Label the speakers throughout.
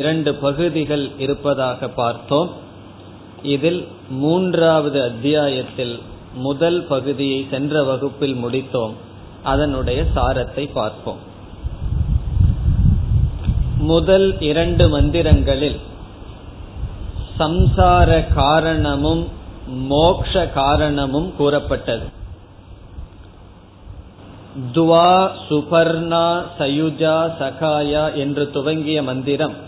Speaker 1: இரண்டு பகுதிகள் இருப்பதாக பார்த்தோம். இதில் மூன்றாவது அத்தியாயத்தில் முதல் பகுதியை சென்ற வகுப்பில் முடித்தோம். அதனுடைய சாரத்தை பார்ப்போம். முதல் இரண்டு மந்திரங்களில் சம்சார காரணமும் மோக்ஷ காரணமும் கூறப்பட்டது. துவா சுபர்ணா சயுஜா சகாயா என்று துவங்கிய மந்திரம்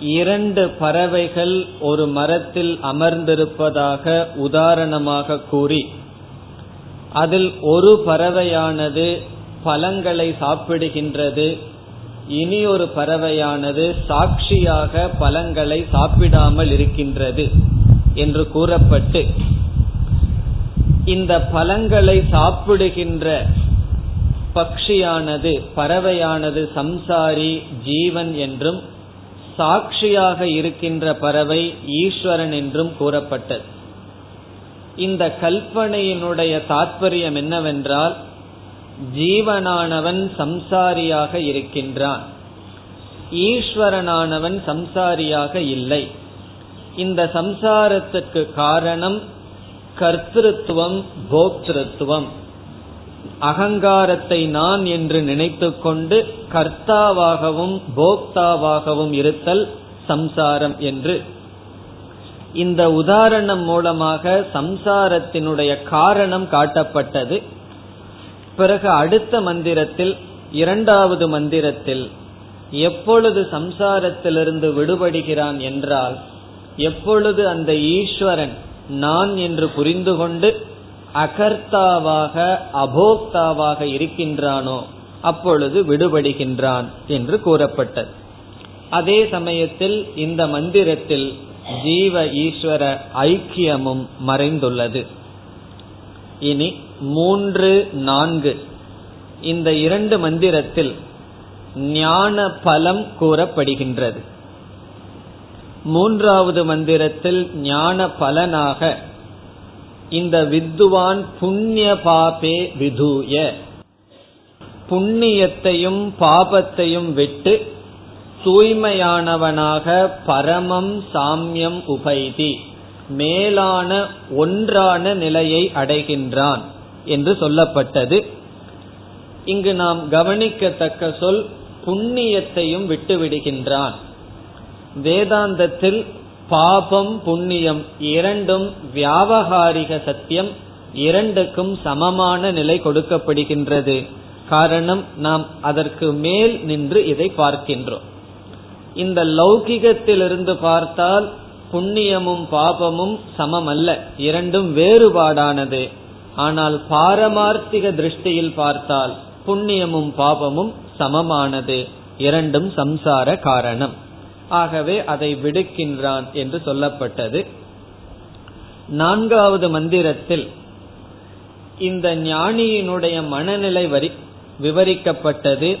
Speaker 1: இரண்டு பறவைகள் ஒரு மரத்தில் அமர்ந்திருப்பதாக உதாரணமாக கூறி அதில் ஒரு பறவையானது பழங்களை சாப்பிடுகின்றது இனி ஒரு பறவையானது சாட்சியாக பழங்களை சாப்பிடாமல் இருக்கின்றது என்று கூறப்பட்டு இந்த பழங்களை சாப்பிடுகின்ற பக்ஷியானது பறவையானது சம்சாரி ஜீவன் என்றும் சாட்சியாக இருக்கின்ற பறவை ஈஸ்வரன் என்றும் கூறப்பட்டது. இந்த கல்பனையினுடைய தாற்பயம் என்னவென்றால் ஜீவனானவன் சம்சாரியாக இருக்கின்றான். ஈஸ்வரனானவன் சம்சாரியாக இல்லை. இந்த சம்சாரத்துக்கு காரணம் கர்த்திருவம் போக்திருத்துவம். அகங்காரத்தை நான் என்று நினைத்து கொண்டு கர்த்தாவாகவும் போக்தாவாகவும் இருத்தல் சம்சாரம் என்று. இந்த உதாரணம் மூலமாக சம்சாரத்தினுடைய காரணம் காட்டப்பட்டது. பிறகு அடுத்த மந்திரத்தில் இரண்டாவது மந்திரத்தில் எப்பொழுது சம்சாரத்திலிருந்து விடுபடுகிறான் என்றால் எப்பொழுது அந்த ஈஸ்வரன் நான் என்று புரிந்து கொண்டு அகர்த்தாவாக அபோக்தாவாக இருக்கின்றானோ அப்பொழுது விடுபடுகின்றான் என்று கூறப்பட்டது. அதே சமயத்தில் இந்த மந்திரத்தில் ஜீவ ஈஸ்வர ஐக்கியமும் மறைந்துள்ளது. இனி மூன்று நான்கு. இந்த இரண்டு மந்திரத்தில் ஞான பலம் கூறப்படுகின்றது. மூன்றாவது மந்திரத்தில் ஞான பலனாக இந்த வித்துவான் புண்ணிய பாபே விதூய. புண்ணியத்தையும் பாபத்தையும் விட்டு தூய்மையானவனாக பரமம் சாமியம் உபைதி. மேலான ஒன்றான நிலையை அடைகின்றான் என்று சொல்லப்பட்டது. இங்கு நாம் கவனிக்கத்தக்க சொல் புண்ணியத்தையும் விட்டுவிடுகின்றான். வேதாந்தத்தில் பாபம் புண்ணியம் இரண்டும் வியாபகாரிக சத்தியம் இரண்டுக்கும் சமமான நிலை கொடுக்கப்படுகின்றது. காரணம் நாம் அதற்கு மேல் நின்று இதை பார்க்கின்றோம். இந்த லௌகிகத்திலிருந்து பார்த்தால் புண்ணியமும் பாபமும் சமம் அல்ல இரண்டும் வேறுபாடானது. ஆனால் பாரமார்த்திக திருஷ்டியில் பார்த்தால் புண்ணியமும் பாபமும் சமமானது இரண்டும் சம்சார காரணம். ஆகவே அதை விடுக்கின்றான் என்று சொல்லப்பட்டது. நான்காவது மந்திரத்தில் இந்த ஞானியினுடைய மனநிலை வரி விவரிக்கப்பட்டது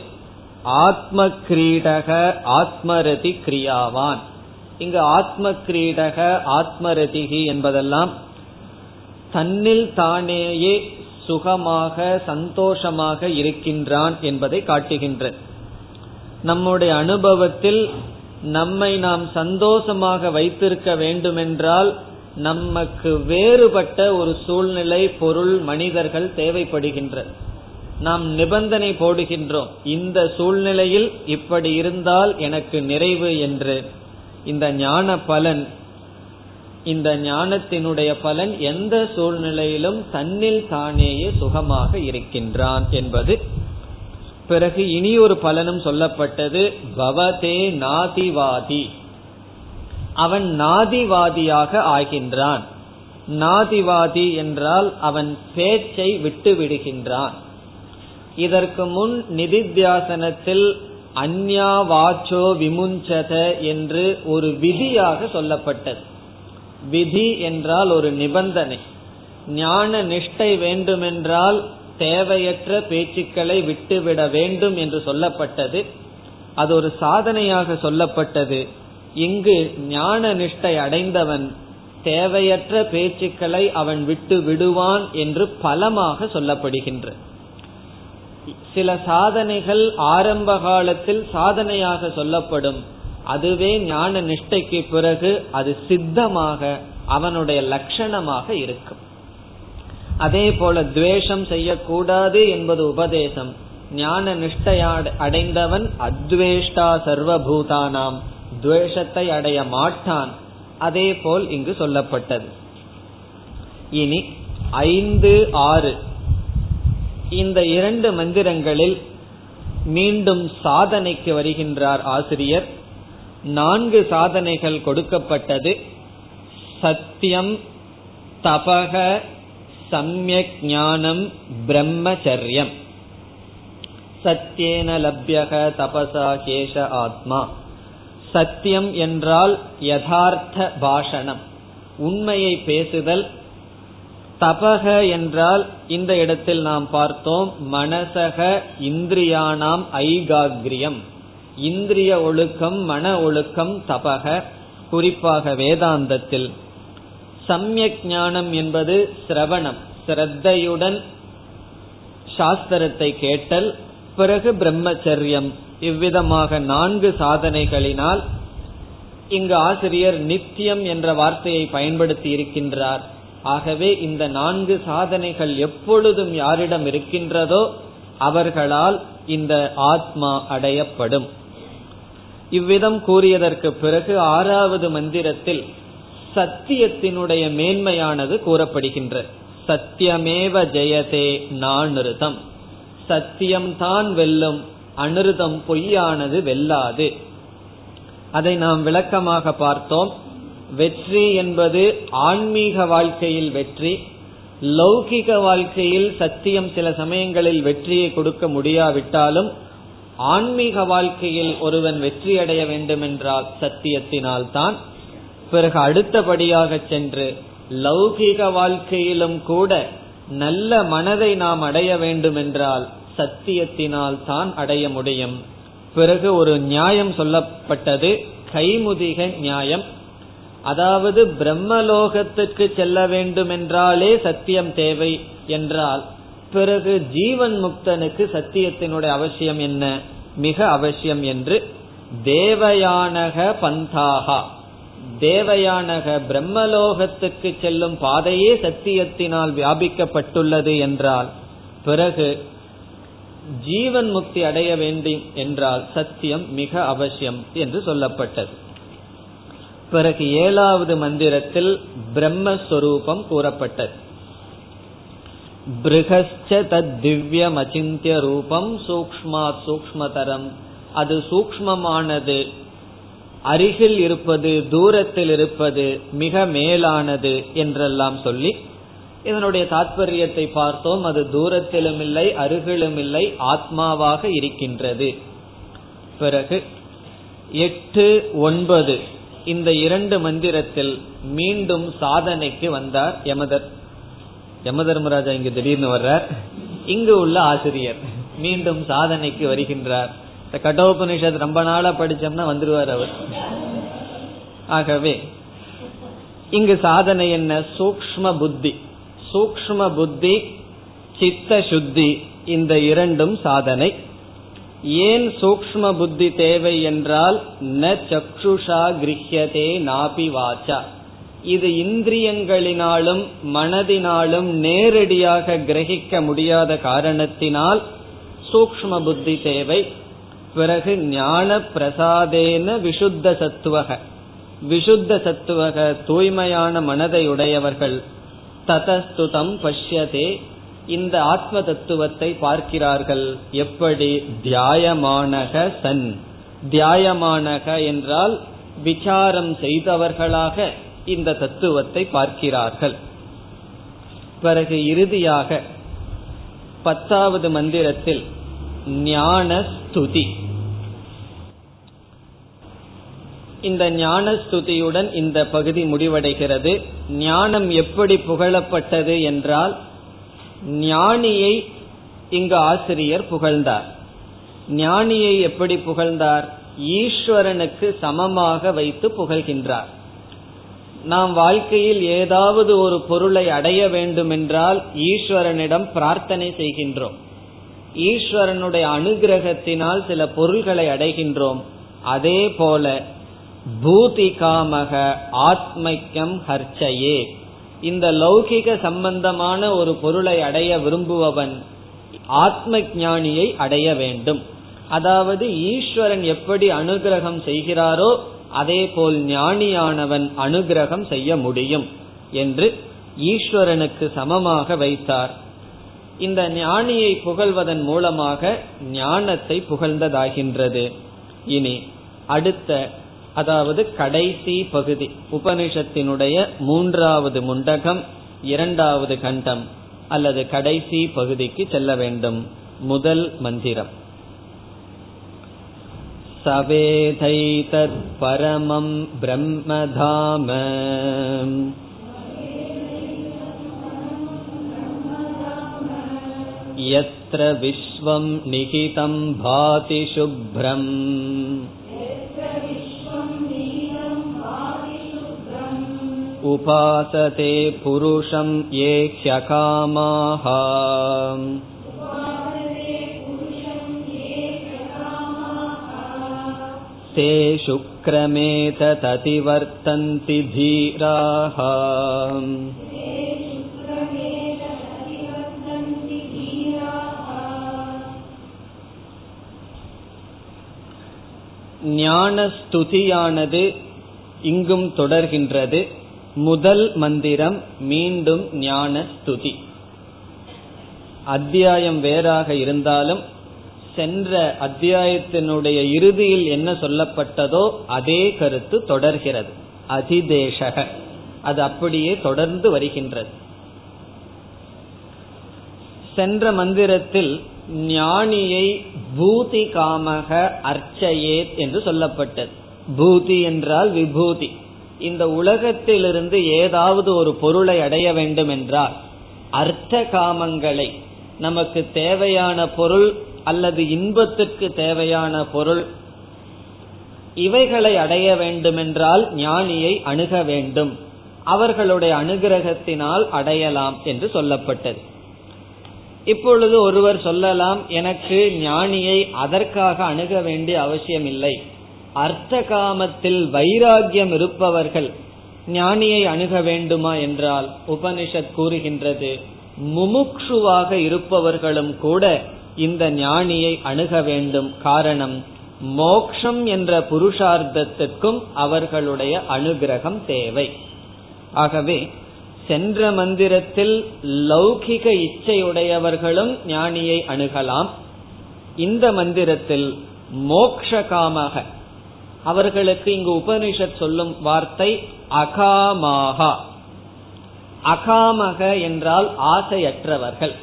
Speaker 1: ஆத்ம கிரீடக ஆத்மரதி கிரியாவான். இங்கு ஆத்ம கிரீடக ஆத்மரதிகி என்பதெல்லாம் தன்னில் தானேயே சுகமாக சந்தோஷமாக இருக்கின்றான் என்பதை காட்டுகின்ற நம்முடைய அனுபவத்தில் நம்மை நாம் சந்தோஷமாக வைத்திருக்க வேண்டுமென்றால் நமக்கு வேறுபட்ட ஒரு சூழ்நிலை பொருள் மனிதர்கள் தேவைப்படுகின்ற நாம் நிபந்தனை போடுகின்றோம். இந்த சூழ்நிலையில் இப்படி இருந்தால் எனக்கு நிறைவு என்று. இந்த ஞான பலன் இந்த ஞானத்தினுடைய பலன் எந்த சூழ்நிலையிலும் தன்னில் தானேயே சுகமாக இருக்கின்றான் என்பது பிறகு இனி ஒரு பலனும் சொல்லப்பட்டது பவதே நாதிவாதி. அவன் நாதிவாதியாக ஆகின்றான். நாதிவாதி என்றால் அவன் பேச்சை விட்டு விடுகின்றான். இதற்கு முன் நிதித்தியாசனத்தில் அந்யா வாச்சோ விமுஞ்சத என்று ஒரு விதியாக சொல்லப்பட்டது. விதி என்றால் ஒரு நிபந்தனை. ஞான நிஷ்டை வேண்டுமென்றால் தேவையற்ற பேச்சுக்களை விட்டுவிட வேண்டும் என்று சொல்லப்பட்டது. அது ஒரு சாதனையாக சொல்லப்பட்டது. இங்கு ஞான நிஷ்டை அடைந்தவன் தேவையற்ற பேச்சுக்களை அவன் விட்டு விடுவான் என்று பலமாக சொல்லப்படுகின்ற. சில சாதனைகள் ஆரம்ப காலத்தில் சாதனையாக சொல்லப்படும். அதுவே ஞான நிஷ்டைக்கு பிறகு அது சித்தமாக அவனுடைய லட்சணமாக இருக்கும். அதே போல துவேஷம் செய்யக்கூடாது என்பது உபதேசம். ஞான நிஷ்டையா அடைந்தவன் அத்வேஷ்டா சர்வபூதானாம். துவேஷத்தை அடைய மாட்டான். அதே போல் இங்கு சொல்லப்பட்டது. இனி ஐந்து ஆறு. இந்த இரண்டு மந்திரங்களில் மீண்டும் சாதனைக்கு வருகின்றார் ஆசிரியர். நான்கு சாதனைகள் கொடுக்கப்பட்டது. சத்தியம் தபக சமயக் ஞானம் பிரம்மச்சரியம் சத்தியேன லப்யக தபசா கேஷ ஆத்மா சத்தியம் என்றால் யதார்த்த பாஷணம்। உண்மையை பேசுதல்। தபக என்றால் இந்த இடத்தில் நாம் பார்த்தோம் மனசக இந்திரியானாம் ஐகாகிரியம்। இந்திரிய ஒழுக்கம் மன ஒழுக்கம் தபக। குறிப்பாக வேதாந்தத்தில் சமயக் ஞானம் என்பது சிரவணம் சிரத்தையுடன் சாஸ்திரத்தை கேட்டல் பிறகு பிரம்மச்சரியம். இவ்விதமாக நான்கு சாதனைகளினால் இங்கு ஆசிரியர் நித்தியம் என்ற வார்த்தையை பயன்படுத்தி இருக்கின்றார். ஆகவே இந்த நான்கு சாதனைகள் எப்பொழுதும் யாரிடம் இருக்கின்றதோ அவர்களால் இந்த ஆத்மா அடையப்படும். இவ்விதம் கூறியதற்கு பிறகு ஆறாவது மந்திரத்தில் சத்தியத்தினுடைய மேன்மையானது கூறப்படுகின்ற சத்தியமேவ ஜெயதே நானிருதம் சத்தியம்தான் வெல்லும் அனிருதம் பொய்யானது வெல்லாது. அதை நாம் விளக்கமாக பார்த்தோம். வெற்றி என்பது ஆன்மீக வாழ்க்கையில் வெற்றி. லௌகிக வாழ்க்கையில் சத்தியம் சில சமயங்களில் வெற்றியை கொடுக்க முடியாவிட்டாலும் ஆன்மீக வாழ்க்கையில் ஒருவன் வெற்றி அடைய வேண்டுமென்றால் சத்தியத்தினால்தான் பிறகு அடுத்தபடியாக சென்று லௌகிக வாழ்க்கையிலும் கூட நல்ல மனதை நாம் அடைய வேண்டுமென்றால் சத்தியத்தினால் தான் அடைய முடியும். பிறகு ஒரு நியாயம் சொல்லப்பட்டது கைமுதிக நியாயம். அதாவது பிரம்மலோகத்துக்கு செல்ல வேண்டுமென்றாலே சத்தியம் தேவை என்றால் பிறகு ஜீவன் முக்தனுக்கு சத்தியத்தினுடைய அவசியம் என்ன? மிக அவசியம் என்று தேவயானக பந்தாகா. தேவயானக பிரம்மலோகத்துக்கு செல்லும் பாதையே சத்தியத்தினால் வியாபிக்கப்பட்டுள்ளது என்றால் பிறகு ஜீவன் முக்தி அடைய வேண்டும் என்றால் சத்தியம் மிக அவசியம் என்று சொல்லப்பட்டது. பிறகு ஏழாவது மந்திரத்தில் பிரம்மஸ்வரூபம் கூறப்பட்டது. பிருகஸ்ச தத் திவ்யம் அச்சிந்திய ரூபம் சூக்மாத் சூக்மதரம் அது சூக்மமானது அருகில் இருப்பது தூரத்தில் இருப்பது மிக மேலானது என்றெல்லாம் சொல்லி இதனுடைய தாற்பயத்தை பார்த்தோம். அது தூரத்திலும் இல்லை அருகிலும் இல்லை ஆத்மாவாக இருக்கின்றது. பிறகு எட்டு ஒன்பது இந்த இரண்டு மந்திரத்தில் மீண்டும் சாதனைக்கு வந்தார் யமதர். யமதர்மராஜா இங்கு திடீர்னு வர்றார். இங்கு உள்ள ஆசிரியர் மீண்டும் சாதனைக்கு வருகின்றார். இந்த கடோபனிஷத் ரொம்ப நாளா படிச்சோம்னா வந்துருவார் அவர். ஆகவே இங்கு சாதனை என்ன? சூக்ம புத்தி. சூக்ம புத்தி சித்த சுத்தி இந்த இரண்டும் சாதனை. ஏன் சூக்ம புத்தி தேவை என்றால் ந சக்ஷுஷா கிரகியதே நாபி வாச்சா. இது இந்திரியங்களினாலும் மனதினாலும் நேரடியாக கிரகிக்க முடியாத காரணத்தினால் சூக்ம புத்தி தேவை. பிறகு ஞான பிரசாதேன விசுத்த சத்துவக. விசுத்த சத்துவக தூய்மையான மனதை உடையவர்கள் ததஸ்துதம் பஷ்யதே. இந்த ஆத்ம தத்துவத்தை பார்க்கிறார்கள். எப்படி? தியாயமானக சன். தியாயமானக என்றால் விசாரம் செய்தவர்களாக இந்த தத்துவத்தை பார்க்கிறார்கள். பிறகு இறுதியாக பத்தாவது மந்திரத்தில் ஞான ஸ்துதி இந்த ஞான ஸ்துதியுடன் இந்த பகுதி முடிவடைகிறது. ஞானம் எப்படி புகழப்பட்டது என்றால் ஞானியை இங்கு ஆசிரியர் புகழ்ந்தார். ஞானியை எப்படி புகழ்ந்தார்? ஈஸ்வரனுக்கு சமமாக வைத்து புகழ்கின்றார். நாம் வாழ்க்கையில் ஏதாவது ஒரு பொருளை அடைய வேண்டுமென்றால் ஈஸ்வரனிடம் பிரார்த்தனை செய்கின்றோம். ஈஸ்வரனுடைய அனுகிரகத்தினால் சில பொருள்களை அடைகின்றோம். அதே போல பூதிகாமக ஆத்மைக்கம் ஹர்ச்சையே. இந்த லௌகிக சம்பந்தமான ஒரு பொருளை அடைய விரும்புபவன் ஆத்ம ஞானியை அடைய வேண்டும். அதாவது ஈஸ்வரன் எப்படி அனுகிரகம் செய்கிறாரோ அதே போல் ஞானியானவன் அனுகிரகம் செய்ய முடியும் என்று ஈஸ்வரனுக்கு சமமாக வைத்தார். இந்த ஞானியை புகழ்வதன் மூலமாக ஞானத்தை புகழ்ந்ததாகின்றது. இனி அடுத்த அதாவது கடைசி பகுதி உபனிஷத்தினுடைய மூன்றாவது முண்டகம் இரண்டாவது கண்டம் அல்லது கடைசி பகுதிக்கு செல்ல வேண்டும் முதல் மந்திரம் सवेदैतत् परमं ब्रह्मधाम यत्र विश्वं निहितं भाति शुभ्रम् उपासते पुरुषं ये ह्यकामाः ते शुक्रमेतततिवर्तन्ति धीराः ஞான ஸ்துதியானது இங்கும் தொடர்கின்றது முதல் மந்திரம் மீண்டும் ஞான ஸ்துதி அத்தியாயம் வேறாக இருந்தாலும் சென்ற அத்தியாயத்தினுடைய இறுதியில் என்ன சொல்லப்பட்டதோ அதே கருத்து தொடர்கிறது. அதிதேசக அது அப்படியே தொடர்ந்து வருகின்றது. சென்ற மந்திரத்தில் ஞானியை பூதி காமக அர்ச்சையேத் என்று சொல்லப்பட்டது. பூதி என்றால் விபூதி. இந்த உலகத்திலிருந்து ஏதாவது ஒரு பொருளை அடைய வேண்டும் என்றால் அர்த்த காமங்களை நமக்கு தேவையான பொருள் அல்லது இன்பத்துக்கு தேவையான பொருள் இவைகளை அடைய வேண்டுமென்றால் ஞானியை அணுக வேண்டும். அவர்களுடைய அனுகிரகத்தினால் அடையலாம் என்று சொல்லப்பட்டது. இப்பொழுது ஒருவர் சொல்லலாம் எனக்கு ஞானியை அதற்காக அணுக வேண்டிய அவசியம் இல்லை அர்த்த காமத்தில் வைராகியம் இருப்பவர்கள் ஞானியை அணுக வேண்டுமா என்றால் உபனிஷத் கூறுகின்றது. முமுக்ஷுவாக இருப்பவர்களும் கூட இந்த ஞானியை அணுக வேண்டும். காரணம் மோக்ஷம் என்ற புருஷார்த்தத்திற்கும் அவர்களுடைய அனுகிரகம் தேவை. ஆகவே சென்ற மந்திரத்தில் லௌகிக இச்சையுடையவர்களும் ஞானியை அணுகலாம். இந்த மந்திரத்தில் மோக்ஷகாமாக அவர்களுக்கு இங்கு உபனிஷத் சொல்லும் வார்த்தை அகாமாகா. அகாமக என்றால் ஆசையற்றவர்கள்.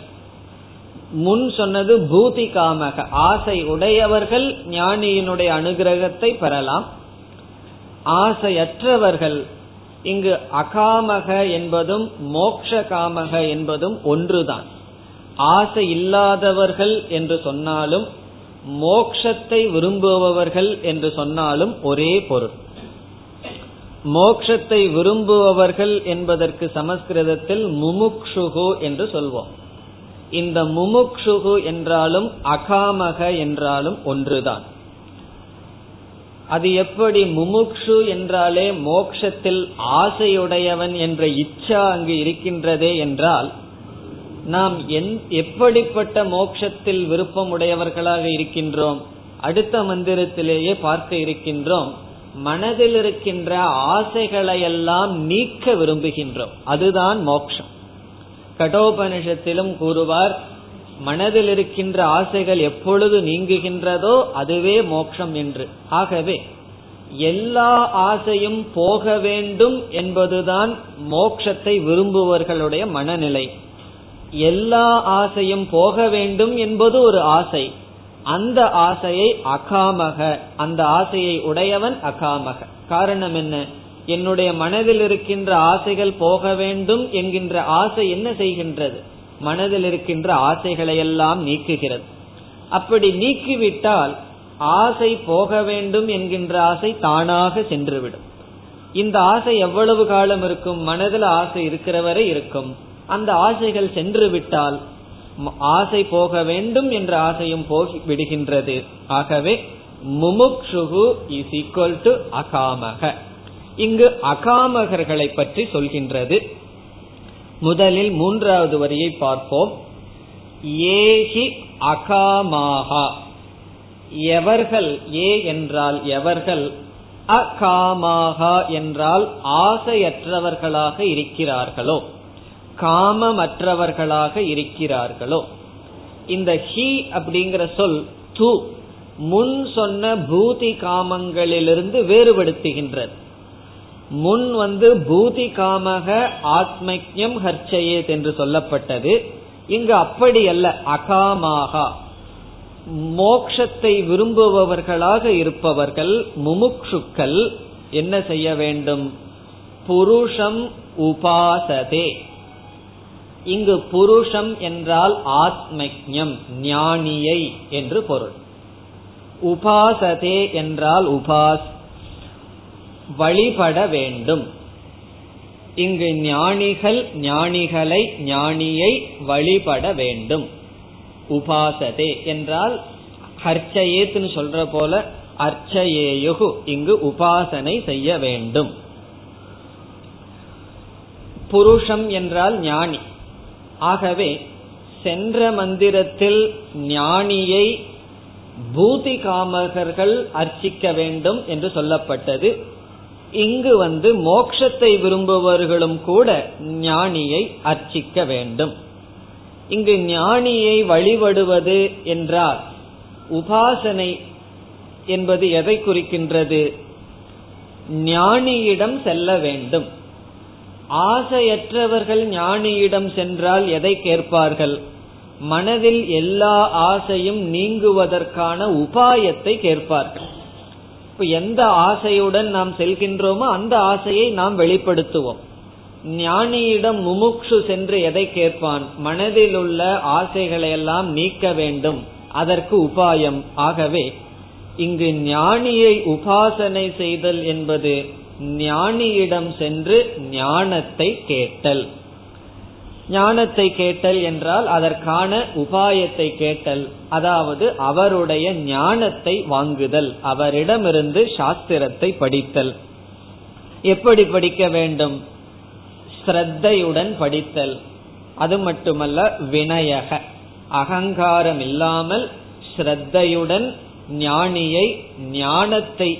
Speaker 1: முன் சொன்னது பூதி காமக ஆசை உடையவர்கள் ஞானியினுடைய அனுகிரகத்தை பெறலாம். ஆசையற்றவர்கள் இங்கு அகாமக என்பதும் மோக்ஷ காமக என்பதும் ஒன்றுதான். ஆசை இல்லாதவர்கள் என்று சொன்னாலும் மோக்ஷத்தை விரும்புபவர்கள் என்று சொன்னாலும் ஒரே பொருள். மோக்ஷத்தை விரும்புபவர்கள் என்பதற்கு சமஸ்கிருதத்தில் முமுக்ஷுகு என்று சொல்வோம். இந்த முமுக்ஷுகு என்றாலும் அகாமக என்றாலும் ஒன்றுதான். அது எப்படி முமுக்ஷு என்றாலே மோக்ஷத்தில் ஆசையுடையவன் என்ற இச்சா அங்கு இருக்கின்றதே என்றால் நாம் எப்படிப்பட்ட மோட்சத்தில் விருப்பமுடையவர்களாக இருக்கின்றோம் அடுத்த மந்திரத்திலேயே பார்க்க இருக்கின்றோம் மனதில் இருக்கின்ற ஆசைகளையெல்லாம் நீக்க விரும்புகின்றோம். அதுதான் மோக்ஷம் கடோபனிஷத்திலும் கூறுவார் மனதில் இருக்கின்ற ஆசைகள் எப்பொழுது நீங்குகின்றதோ அதுவே மோக்ஷம் என்று. ஆகவே எல்லா ஆசையும் போக வேண்டும் என்பதுதான் மோக்ஷத்தை விரும்புவர்களுடைய மனநிலை. எல்லா ஆசையும் போக வேண்டும் என்பது ஒரு ஆசை. அந்த ஆசையை அகாமக அந்த ஆசையை உடையவன் அகாமக. காரணம் என்ன? என்னுடைய மனதில் இருக்கின்ற ஆசைகள் போக வேண்டும் என்கின்ற ஆசை என்ன செய்கின்றது? மனதில் இருக்கின்ற ஆசைகளை எல்லாம் நீக்குகிறது. அப்படி நீக்கிவிட்டால் ஆசை போக வேண்டும் என்கின்ற ஆசை தானாக சென்றுவிடும். இந்த ஆசை எவ்வளவு காலம் இருக்கும்? மனதில் ஆசை இருக்கிறவரை இருக்கும். அந்த ஆசைகள் சென்று விட்டால் ஆசை போக வேண்டும் என்ற ஆசையும் போகி விடுகின்றது. ஆகவே முமுக்ஷுகு இஸ் ஈக்வல் டு அகாமக. இங்கு அகாமகர்களை பற்றி சொல்கின்றது. முதலில் மூன்றாவது வரியை பார்ப்போம். ஏஹி அகாமாகா. எவர்கள் ஏ என்றால் எவர்கள் அகாமாகா என்றால் ஆசையற்றவர்களாக இருக்கிறார்களோ. காமமற்றவர்களாக இருக்கிறார்களோ? இந்த ஹி அப்படிங்கிற சொல் து முன் சொன்ன பூதி காமங்களிலிருந்து வேறுபடுத்துகின்றது. முன் வந்து பூதி காமக ஆத்மக்யம் ஹர்ச்சயேத் என்று சொல்லப்பட்டது. இங்கு அப்படி அல்ல அகாமாகா. மோக்ஷத்தை விரும்புபவர்களாக இருப்பவர்கள் முமுக்ஷுக்கள் என்ன செய்ய வேண்டும்? புருஷம் உபாசதே. இங்கு புருஷம் என்றால் ஆத்மக்யம் ஞானியை என்று பொருள். உபாசதே என்றால் உபாஸ் வழிபட வேண்டும். இங்கு ஞானிகள் ஞானிகளை ஞானியை வழிபட வேண்டும். உபாசதே என்றால் ஹர்ச்சயேத்னு சொல்ற போல அர்ச்சயேயுகு இங்கு உபாசனை செய்ய வேண்டும். புருஷம் என்றால் ஞானி. ஆகவே சென்ற மந்திரத்தில் ஞானியை பூதி காமகர்கள் அர்ச்சிக்க வேண்டும் என்று சொல்லப்பட்டது. இங்கு வந்து மோக்ஷத்தை விரும்புபவர்களும் கூட ஞானியை அர்ச்சிக்க வேண்டும். இங்கு ஞானியை வழிபடுவது என்றால் உபாசனை என்பது எதை குறிக்கின்றது? ஞானியிடம் செல்ல வேண்டும். ஆசையற்றவர்கள் ஞானியிடம் சென்றால் எதை கேட்பார்கள்? மனதில் எல்லா ஆசையும் நீங்குவதற்கான உபாயத்தை கேட்பார்கள். இப்ப எந்த ஆசையுடன் நாம் செல்கின்றோமோ அந்த ஆசையை நாம் வெளிப்படுத்துவோம். ஞானியிடம் முமுக்ஷு சென்று எதை கேட்பான்? மனதில் உள்ள ஆசைகளை எல்லாம் நீக்க வேண்டும். அதற்கு உபாயம். ஆகவே இங்கு ஞானியை உபாசனை செய்தல் என்பது ஞானியிடம் சென்று ஞானத்தை கேட்டல். ஞானத்தை கேட்டல் என்றால் அதற்கான உபாயத்தை கேட்டல். அதாவது அவருடைய ஞானத்தை வாங்குதல். அவரிடமிருந்து சாஸ்திரத்தை படித்தல். எப்படி படிக்க வேண்டும்? ஸ்ரத்தையுடன் படித்தல். அது மட்டுமல்ல வினயக. அகங்காரம் இல்லாமல் ஸ்ரத்தையுடன் ஞானியை ஞானத்தை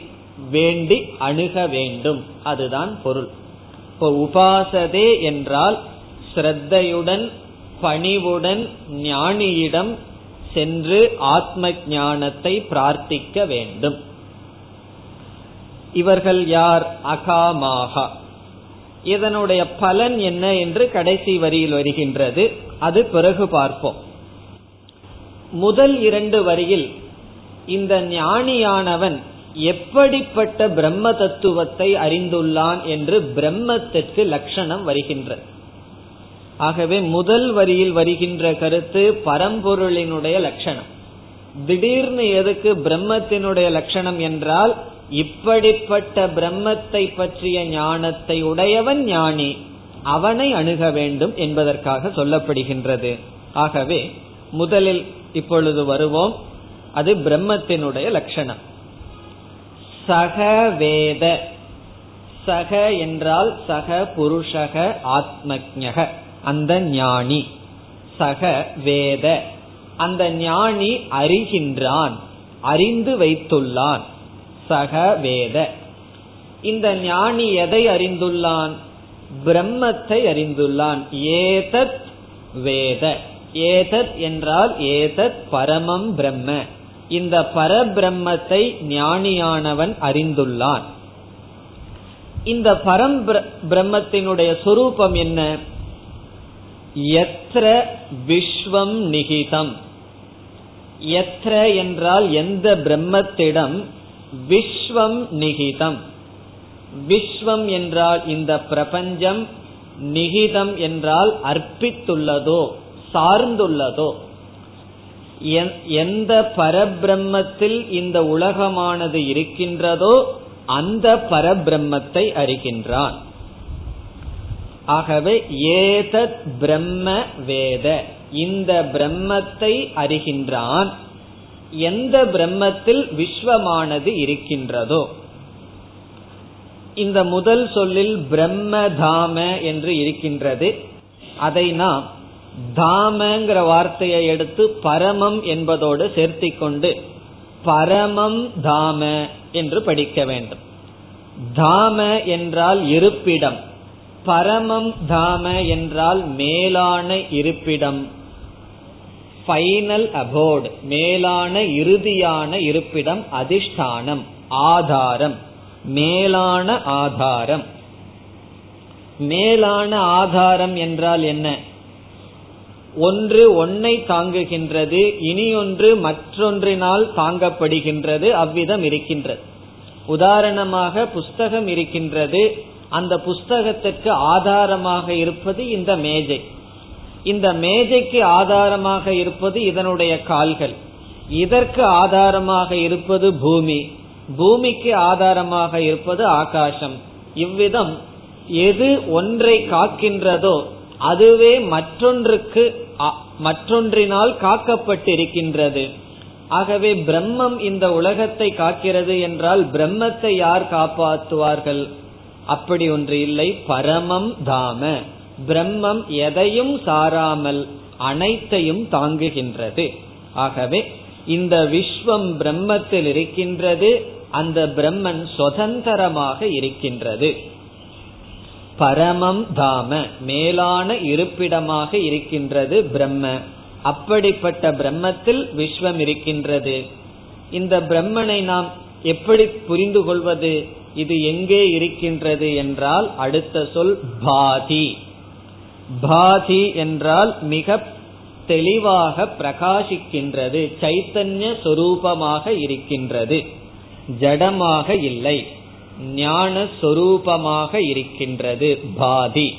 Speaker 1: வேண்டி அணுக வேண்டும். அதுதான் பொருள். இப்போ உபாசதே என்றால் ஸ்ரத்தையுடன் பணிவுடன் ஞானியிடம் சென்று ஆத்ம ஞானத்தை பிரார்த்திக்க வேண்டும். இவர்கள் யார்? அகாமாகா இதனுடைய பலன் என்ன என்று கடைசி வரியில் வருகின்றது. அது பிறகு பார்ப்போம். முதல் இரண்டு வரியில் இந்த ஞானியானவன் எப்படிப்பட்ட பிரம்ம தத்துவத்தை அறிந்துள்ளான் என்று பிரம்மத்திற்கு லட்சணம் வருகின்றது ஆகவே முதல் வரியில் வருகின்ற கருத்து பரம்பொருளினுடைய லட்சணம். திடீர்னு எதுக்கு பிரம்மத்தினுடைய லட்சணம் என்றால் இப்படிப்பட்ட பிரம்மத்தை பற்றிய ஞானத்தை உடையவன் ஞானி அவனை அணுக வேண்டும் என்பதற்காக சொல்லப்படுகின்றது. ஆகவே முதலில் இப்பொழுது வருவோம். அது பிரம்மத்தினுடைய லட்சணம். சக வேத. சக என்றால் சக புருஷக ஆத்மஜக அந்த ஞானி. சக வேத. அந்த ஞானி அறிகின்றான் அறிந்து வைத்துள்ளான். சக வேத. இந்த ஞானி எதை அறிந்துள்ளான்? பிரம்மத்தை அறிந்துள்ளான். ஏதத் வேத. ஏதத் என்றால் ஏதத் பரமம் பிரம்ம. இந்த பரபிரம்மத்தை ஞானியானவன் அறிந்துள்ளான். இந்த பரம் பிரம்மத்தினுடைய சொரூபம் என்ன? எத்திர விஸ்வம் நிகிதம். எத்திர என்றால் எந்த பிரம்மத்திடம்? விஸ்வம் நிகிதம். விஸ்வம் என்றால் இந்த பிரபஞ்சம் நிகிதம் என்றால் அர்ப்பித்துள்ளதோ சார்ந்துள்ளதோ. எந்த பரபிரம்மத்தில் இந்த உலகமானது இருக்கின்றதோ அந்த பரபிரம்மத்தை அறிகின்றான். ஆகவே ஏதத் பிரம்ம வேத இந்த பிரம்மத்தை அறிகின்றான். எந்த பிரம்மத்தில் விஸ்வமானது இருக்கின்றதோ. இந்த முதல் சொல்லில் பிரம்மதாம என்று இருக்கின்றது. அதை நாம் தாமங்கிற வார்த்தையை எடுத்து பரமம் என்பதோடு சேர்த்தி கொண்டு பரமம் தாம என்று படிக்க வேண்டும். தாம என்றால் இருப்பிடம். பரமம் தாம என்றால் மேலான இருப்பிடம். ஃபைனல் அபோர்டு மேலான இறுதியான இருப்பிடம் அதிஷ்டானம் ஆதாரம். மேலான ஆதாரம். மேலான ஆதாரம் என்றால் என்ன? ஒன்று ஒன்னை தாங்குகின்றது இனி ஒன்று மற்றொன்றினால் தாங்கப்படுகின்றது அவ்விதம் இருக்கின்றது. உதாரணமாக புஸ்தகம் இருக்கின்றது அந்த புஸ்தகத்திற்கு ஆதாரமாக இருப்பது இந்த மேஜை. இந்த மேஜைக்கு ஆதாரமாக இருப்பது இதனுடைய கால்கள். இதற்கு ஆதாரமாக இருப்பது பூமி. பூமிக்கு ஆதாரமாக இருப்பது ஆகாசம். இவ்விதம் எது ஒன்றை காக்கின்றதோ அதுவே மற்றொன்றுக்கு மற்றொன்றினால் காக்கப்பட்டிருக்கின்றது. ஆகவே பிரம்மம் இந்த உலகத்தை காக்கிறது என்றால் பிரம்மத்தை யார் காப்பாற்றுவார்கள்? அப்படி ஒன்று இல்லை. பரமம் தாம. பிரம்மம் எதையும் சாராமல் அனைத்தையும் தாங்குகின்றது. ஆகவே இந்த விஸ்வம் பிரம்மத்தில் இருக்கின்றது. அந்த பிரம்மன் சுதந்திரமாக இருக்கின்றது. பரமம் தாம மேலான இருப்பிடமாக இருக்கின்றது பிரம்ம. அப்படிப்பட்ட பிரம்மத்தில் விஸ்வம் இருக்கின்றது. இந்த பிரம்மனை நாம் எப்படி புரிந்து கொள்வது? இது எங்கே இருக்கின்றது என்றால் அடுத்த சொல் பாதி. பாதி என்றால் மிக தெளிவாக பிரகாசிக்கின்றது சைத்தன்ய சொரூபமாக இருக்கின்றது. ஜடமாக இல்லை. ஞான சொரூபமாக இருக்கின்றது. பாதி.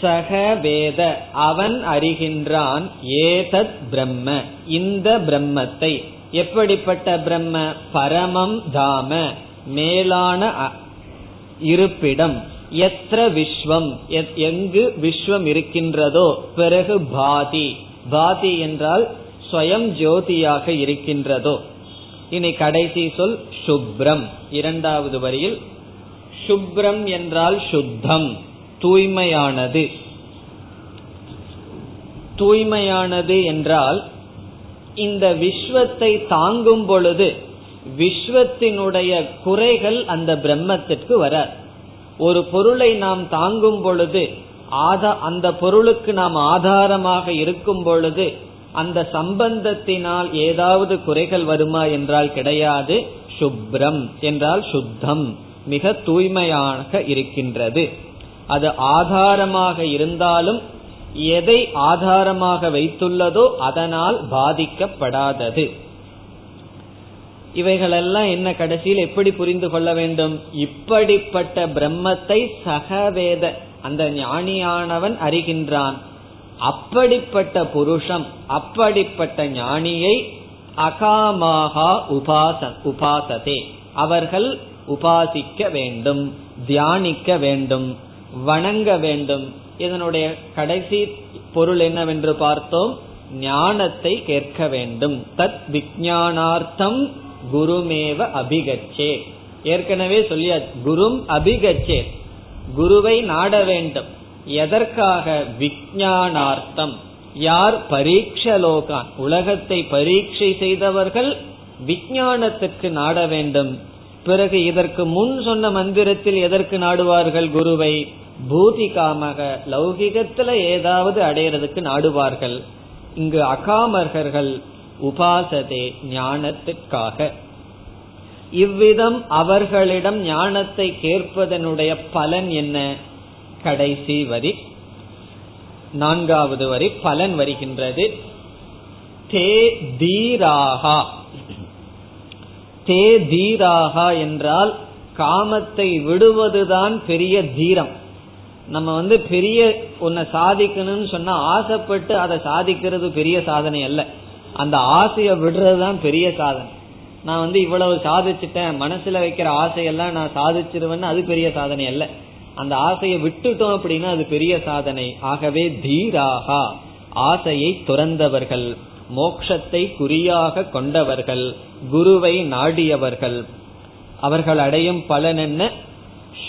Speaker 1: சக வேத. அவன் அறிகின்றான் ஏதத் பிரம்ம. இந்த பிரம்மத்தை. எப்படிப்பட்ட பிரம்ம? பரமம் தாம. மேலான இருப்பிடம். எத்திர விஸ்வம்? எங்கு விஸ்வம் இருக்கின்றதோ? பிறகு பாதி. பாதி என்றால் ஸ்வயம் ஜோதியாக இருக்கின்றதோ? இனி கடைசி சொல் சுப்ரம். இரண்டாவது வரியில் சுப்ரம் என்றால் சுத்தம் தூய்மையானது. தூய்மையானது என்றால் இந்த விஸ்வத்தை தாங்கும் பொழுது விஸ்வத்தினுடைய குறைகள் அந்த பிரம்மத்திற்கு வராது. ஒரு பொருளை நாம் தாங்கும் பொழுது ஆதா அந்த பொருளுக்கு நாம் ஆதாரமாக இருக்கும் பொழுது அந்த சம்பந்தத்தினால் ஏதாவது குறைகள் வருமா என்றால் கிடையாது. சுப்ரம் என்றால் சுத்தம். மிக தூய்மையாக இருக்கின்றது. அது ஆதாரமாக இருந்தாலும் எதை ஆதாரமாக வைத்துள்ளதோ அதனால் பாதிக்கப்படாதது. இவைகளெல்லாம் என்ன கடைசியில் எப்படி புரிந்து கொள்ள வேண்டும்? இப்படிப்பட்ட பிரம்மத்தை சகவேத அந்த ஞானியானவன் அறிகின்றான். அப்படிப்பட்ட புருஷம் அப்படிப்பட்ட ஞானியை அகாமாகா உபாச உபாசதே. அவர்கள் உபாசிக்க வேண்டும் தியானிக்க வேண்டும் வணங்க வேண்டும். இதனுடைய கடைசி பொருள் என்னவென்று பார்த்தோம்? ஞானத்தை கேட்க வேண்டும். தத் விஜயானார்த்தம் குருமேவ அபிகச்சே. ஏற்கனவே சொல்லியா குரும் அபிகச்சே. குருவை நாட வேண்டும். எதற்காக விஜயானார்த்தம் யார் பரீட்சலோகான் உலகத்தை பரீட்சை செய்தவர்கள் விஞ்ஞானத்துக்கு நாட வேண்டும். பிறகு இதற்கு முன் சொன்ன மந்திரத்தில் எதற்கு நாடுவார்கள் குருவை? பூதிகாமக லௌகிகத்துல ஏதாவது அடையிறதுக்கு நாடுவார்கள். இங்கு அகாமர்கள் உபாசதே ஞானத்துக்காக. இவ்விதம் அவர்களிடம் ஞானத்தை கேட்பதனுடைய பலன் என்ன? கடைசி வரி நான்காவது வரி பலன் வருகின்றது. தே தீராகா. தே தீராகா என்றால் காமத்தை விடுவதுதான் பெரிய தீரம். நம்ம வந்து பெரிய ஒன்ன சாதிக்கணும்னு சொன்னா ஆசைப்பட்டு அதை சாதிக்கிறது பெரிய சாதனை அல்ல. அந்த ஆசையை விடுறதுதான் பெரிய சாதனை. நான் வந்து இவ்வளவு சாதிச்சுட்டேன் மனசுல வைக்கிற ஆசையெல்லாம் நான் சாதிச்சிருவேன்னு அது பெரிய சாதனை அல்ல. அந்த ஆசையை விட்டுட்டோம் அப்படின்னா அது பெரிய சாதனை. ஆகவே தீராகா. ஆசையை துறந்தவர்கள் மோக்ஷத்தை குறியாக கொண்டவர்கள் குருவை நாடியவர்கள். அவர்கள் அடையும் பலன் என்ன?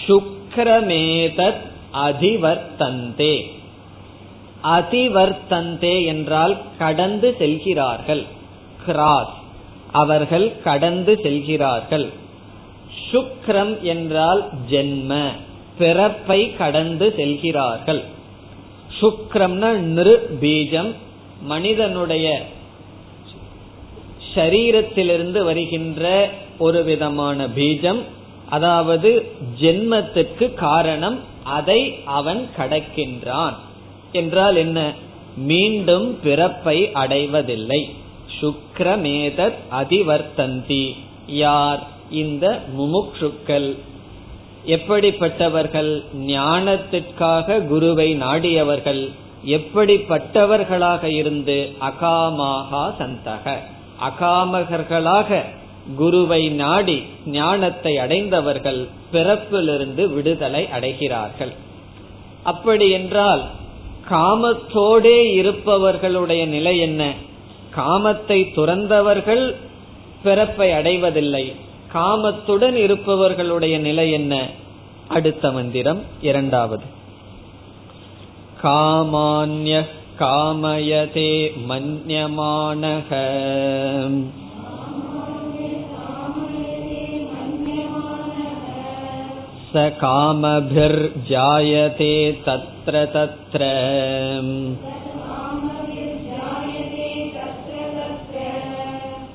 Speaker 1: சுக்கரமேதத் அதிவர்த்தந்தே. அதிவர்த்தந்தே என்றால் கடந்து செல்கிறார்கள். கிராஸ். அவர்கள் கடந்து செல்கிறார்கள். சுக்ரம் என்றால் ஜென்ம. பிறப்பை கடந்து செல்கிறார்கள். சுக்ரம்னா நிரு பீஜம் மனிதனுடைய சரீரத்திலிருந்து வருகின்ற ஒரு விதமான பீஜம் அதாவது ஜென்மத்துக்கு காரணம் அதை அவன் கடக்கின்றான். என்றால் என்ன? மீண்டும் பிறப்பை அடைவதில்லை. சுக்ரமேதத் அதிவர்த்தந்தி. யார்? இந்த முமுக்ஷுக்கள். எப்படிப்பட்டவர்கள் ஞானத்திற்காக குருவை நாடியவர்கள் எப்படிப்பட்டவர்களாக இருந்து அகாமாகா சந்தக. அகாமகர்களாக குருவை நாடி ஞானத்தை அடைந்தவர்கள் பிறப்பிலிருந்து விடுதலை அடைகிறார்கள். அப்படி என்றால் காமத்தோடே இருப்பவர்களுடைய நிலை என்ன? காமத்தை துறந்தவர்கள் பிறப்பை அடைவதில்லை. காமத்துடன் இருப்பவர்களுடைய நிலை என்ன? அடுத்த மந்திரம் இரண்டாவது. காமான்ய காமயதே மன்யமானக. ச காமபிர் ஜாயதே தத்ர தத்ர.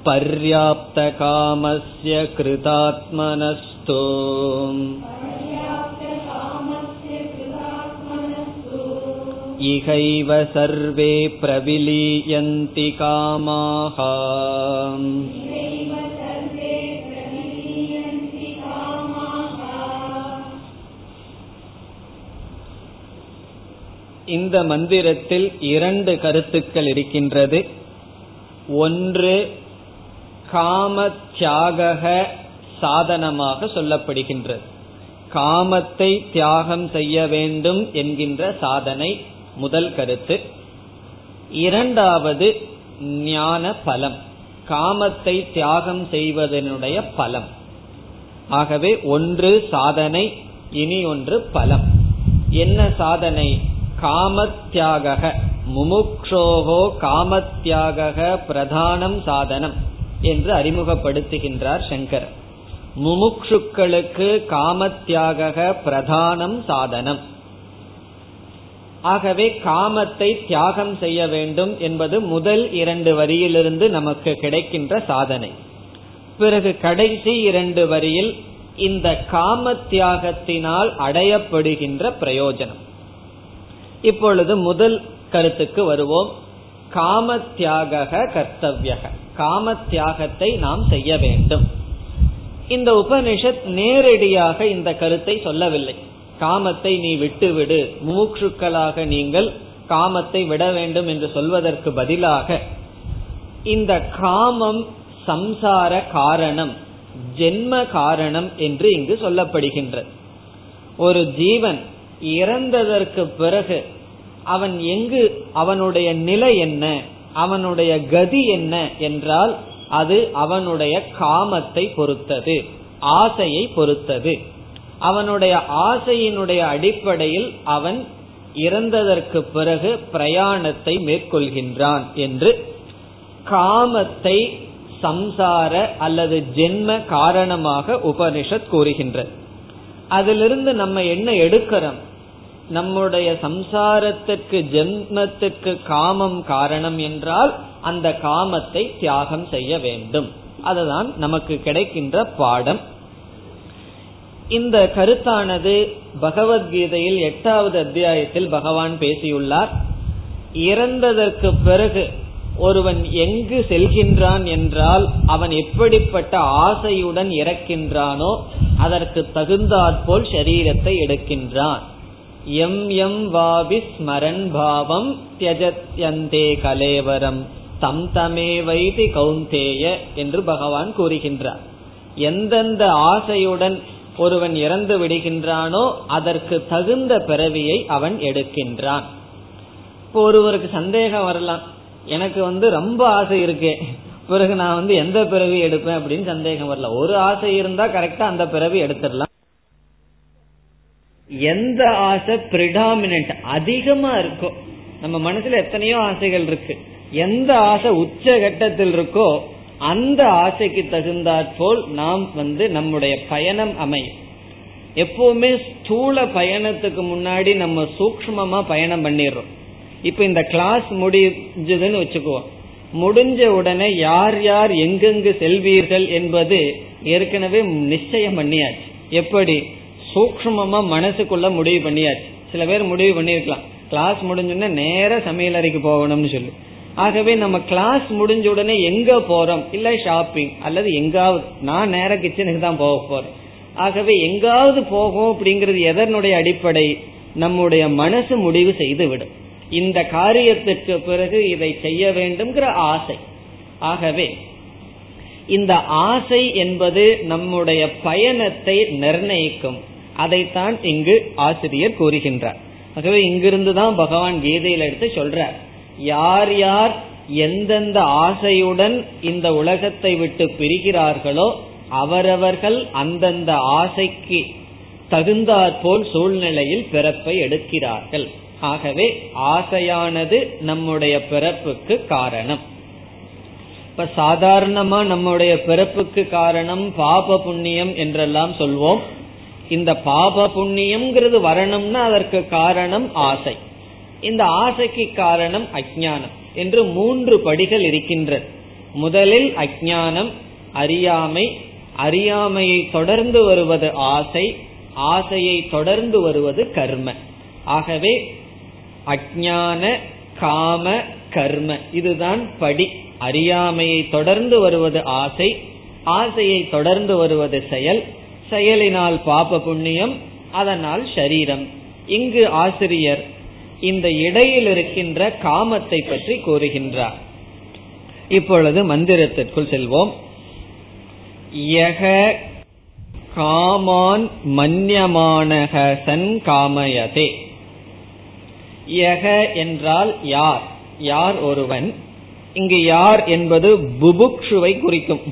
Speaker 1: पर्याप्तकामस्य कृतात्मनस्तु इहैव सर्वे प्रविलीयन्ति कामाः இந்த மந்திரத்தில் இரண்டு கருத்துக்கள் இருக்கின்றது ஒன்று காம தியாக சாதனமாக சொல்லப்படுகின்றது காமத்தை தியாகம் செய்ய வேண்டும் என்கின்ற சாதனை முதல் கருத்து. இரண்டாவது ஞான பலம். காமத்தை தியாகம் செய்வதனுடைய பலம். ஆகவே ஒன்று சாதனை இனி ஒன்று பலம். என்ன சாதனை? காமத்தியாக முமுக்ஷோகோ காமத்தியாக பிரதானம் சாதனம். என்று அறிமுகப்படுத்துகின்றார் சங்கர். முமுக்ஷுக்களுக்கு காமத்தியாக பிரதானம் சாதனம். ஆகவே காமத்தை தியாகம் செய்ய வேண்டும் என்பது முதல் இரண்டு வரியிலிருந்து நமக்கு கிடைக்கின்ற சாதனை. பிறகு கடைசி இரண்டு வரியில் இந்த காம தியாகத்தினால் அடையப்படுகின்ற பிரயோஜனம். இப்பொழுது முதல் கருத்துக்கு வருவோம். காம தியாக கர்த்தவியக. காம தியாகத்தை நாம் செய்ய வேண்டும். இந்த உபனிஷத் நேரடியாக இந்த கருத்தை சொல்லவில்லை. காமத்தை நீ விட்டுவிடு. மூக்ஷுக்களாக நீங்கள் காமத்தை விட வேண்டும் என்று சொல்வதற்கு பதிலாக இந்த காமம் சம்சார காரணம் ஜென்ம காரணம் என்று இங்கு சொல்லப்படுகின்றது. ஒரு ஜீவன் இறந்ததற்கு பிறகு அவன் எங்கு அவனுடைய நிலை என்ன அவனுடைய கதி என்ன என்றால் அது அவனுடைய காமத்தை பொறுத்தது ஆசையை பொறுத்தது. அவனுடைய ஆசையினுடைய அடிப்படையில் அவன் இறந்ததற்கு பிறகு பிரயாணத்தை மேற்கொள்கின்றான் என்று காமத்தை சம்சார அல்லது ஜென்ம காரணமாக உபனிஷத் கூறுகின்றது அதிலிருந்து நம்ம என்ன எடுக்கிறோம்? நம்முடைய சம்சாரத்துக்கு ஜென்மத்துக்கு காமம் காரணம் என்றால் அந்த காமத்தை தியாகம் செய்ய வேண்டும். அதுதான் நமக்கு கிடைக்கின்ற பாடம். இந்த கருத்தானது பகவத்கீதையில் எட்டாவது அத்தியாயத்தில் பகவான் பேசியுள்ளார். இறந்ததற்கு பிறகு ஒருவன் எங்கு செல்கின்றான் என்றால் அவன் எப்படிப்பட்ட ஆசையுடன் இறக்கின்றானோ அதற்கு தகுந்தாற்போல் சரீரத்தை எடுக்கின்றான். எம் எம் வாவி ஸ்மரன் பாவம் தியஜத்யந்தே கலேவரம். தம் தமே வைதி கௌந்தேய என்று பகவான் கூறுகின்றார். எந்தெந்த ஆசையுடன் ஒருவன் இறந்து விடுகின்றானோ அதற்கு தகுந்த பிறவியை அவன் எடுக்கின்றான். இப்போ ஒருவருக்கு சந்தேகம் வரலாம். எனக்கு வந்து ரொம்ப ஆசை இருக்கு. பிறகு நான் வந்து எந்த பிறவி எடுப்பேன் அப்படின்னு சந்தேகம் வரல ஒரு ஆசை இருந்தா கரெக்டா அந்த பிறவி எடுத்துடலாம். எந்த ஆசை பிரிடாமினன்ட் அதிகமா இருக்கோ நம்ம மனசுல எத்தனையோ ஆசைகள் இருக்கு. எந்த ஆசை உச்ச கட்டத்தில் இருக்கோ அந்த ஆசைக்கு தகுந்தாற்போல் நாம் வந்து நம்முடைய பயணம் அமையும். எப்பவுமே ஸ்தூல பயணத்துக்கு முன்னாடி நம்ம சூக்மமா பயணம் பண்ணிடுறோம். இப்ப இந்த கிளாஸ் முடிஞ்சதுன்னு வச்சுக்குவோம். முடிஞ்ச உடனே யார் யார் எங்கெங்கு செல்வீர்கள் என்பது ஏற்கனவே நிச்சயம் பண்ணியாச்சு. எப்படி? சூக்மமா மனசுக்குள்ள முடிவு பண்ணியாச்சு. சில பேர் முடிவு பண்ணிருக்கலாம் கிளாஸ் முடிஞ்சோடனே நேர சமையலறைக்கு போகணும்னு சொல்லி. ஆகவே நம்ம கிளாஸ் முடிஞ்ச உடனே எங்க போறோம்? இல்ல ஷாப்பிங் அல்லது எங்காவது. நான் நேர கிச்சனுக்கு தான் போக போறேன். ஆகவே எங்காவது போகும் அப்படிங்கிறது எதனுடைய அடிப்படை? நம்முடைய மனசு முடிவு செய்து விடும் இந்த காரியத்திற்கு பிறகு இதை செய்ய வேண்டும்ங்கிற ஆசை. ஆகவே இந்த ஆசை என்பது நம்முடைய பயணத்தை நிர்ணயிக்கும். அதைத்தான் இங்கு ஆசிரியர் கூறுகின்றார். ஆகவே இங்கிருந்து தான் பகவான் கீதையில் எடுத்து சொல்றார். யார் யார் எந்தெந்த ஆசையுடன் இந்த உலகத்தை விட்டு பிரிகிறார்களோ அவரவர்கள் அந்தந்த ஆசைக்கு தகுந்தாற்போல் சூழ்நிலையில் பிறப்பை எடுக்கிறார்கள். ஆகவே ஆசையானது நம்முடைய பிறப்புக்கு காரணம். இப்ப சாதாரணமா நம்முடைய பிறப்புக்கு காரணம் பாப புண்ணியம் என்றெல்லாம் சொல்வோம். இந்த பாப புண்ணியம்ங்கிறது வரணும்னா அதற்கு காரணம் ஆசை. இந்த ஆசைக்கு காரணம் அஜானம் என்று மூன்று படிகள் இருக்கின்றது. முதலில் அஜானம் அறியாமை அறியாமையை தொடர்ந்து வருவது ஆசை ஆசையை தொடர்ந்து வருவது கர்ம. ஆகவே அஜான காம கர்ம இதுதான் படி. அறியாமையை தொடர்ந்து வருவது ஆசை ஆசையை தொடர்ந்து வருவது செயல் செயலினால் பாப புண்ணியம் அதனால் சரீரம் இங்கு ஆசிரியர் இந்த இடையில் இருக்கின்ற காமத்தை பற்றி கூறுகின்றார். இப்பொழுது மந்திரத்திற்குள் செல்வோம். யக காமான் மன்யமானக சன் காமயதே. யக என்றால் யார்? யார் ஒருவன்? இங்கு யார் என்பது புபுக்ஷுவை குறிக்கும்.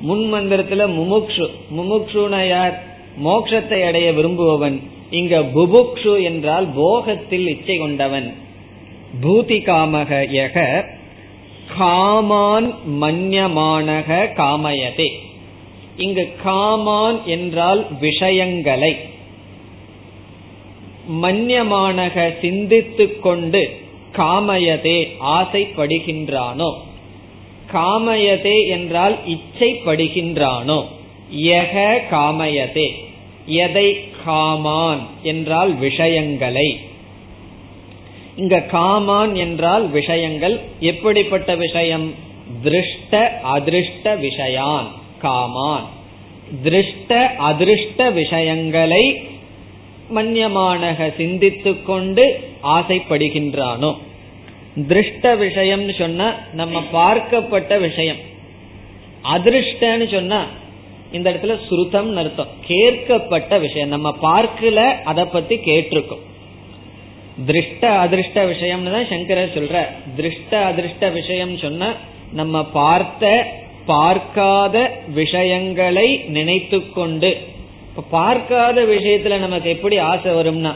Speaker 1: முன் மந்திரத்துல முமுக்ஷு. முமுக்ஷுனா யார்? மோட்சத்தை அடைய விரும்புபவன். இங்க புபுக்ஷு என்றால் போகத்தில் இச்சை கொண்டவன். பூதி காமக யக காமான் மன்யமானக காமயதே. இங்கு காமான் என்றால் விஷயங்களை. மன்யமானக சிந்தித்துக் கொண்டு காமயதே ஆசைப்படுகின்றானோ? காமயதே என்றால் இச்சைப்படுகின்றானோ? யக காமயதே. எதை காமான் என்றால் விஷயங்களை. இங்க காமான் என்றால் விஷயங்கள் எப்படிப்பட்ட விஷயம்? திருஷ்ட அதிருஷ்ட விஷயான். காமான். திருஷ்ட அதிருஷ்ட விஷயங்களை மன்யமானக சிந்தித்துக்கொண்டு ஆசைப்படுகின்றானோ? திருஷ்ட விஷயம்னு சொன்னா நம்ம பார்க்கப்பட்ட விஷயம். அதிருஷ்டன்னு சொன்னா இந்த இடத்துல சுருத்தம் அர்த்தம். கேட்கப்பட்ட விஷயம். நம்ம பார்க்கல அதை பத்தி கேட்டிருக்கோம். திருஷ்ட அதிருஷ்ட விஷயம்னு தான் சங்கரர் சொல்ற. திருஷ்ட அதிருஷ்ட விஷயம் சொன்னா நம்ம பார்த்த பார்க்காத விஷயங்களை நினைத்து கொண்டு பார்க்காத விஷயத்துல நமக்கு எப்படி ஆசை வரும்னா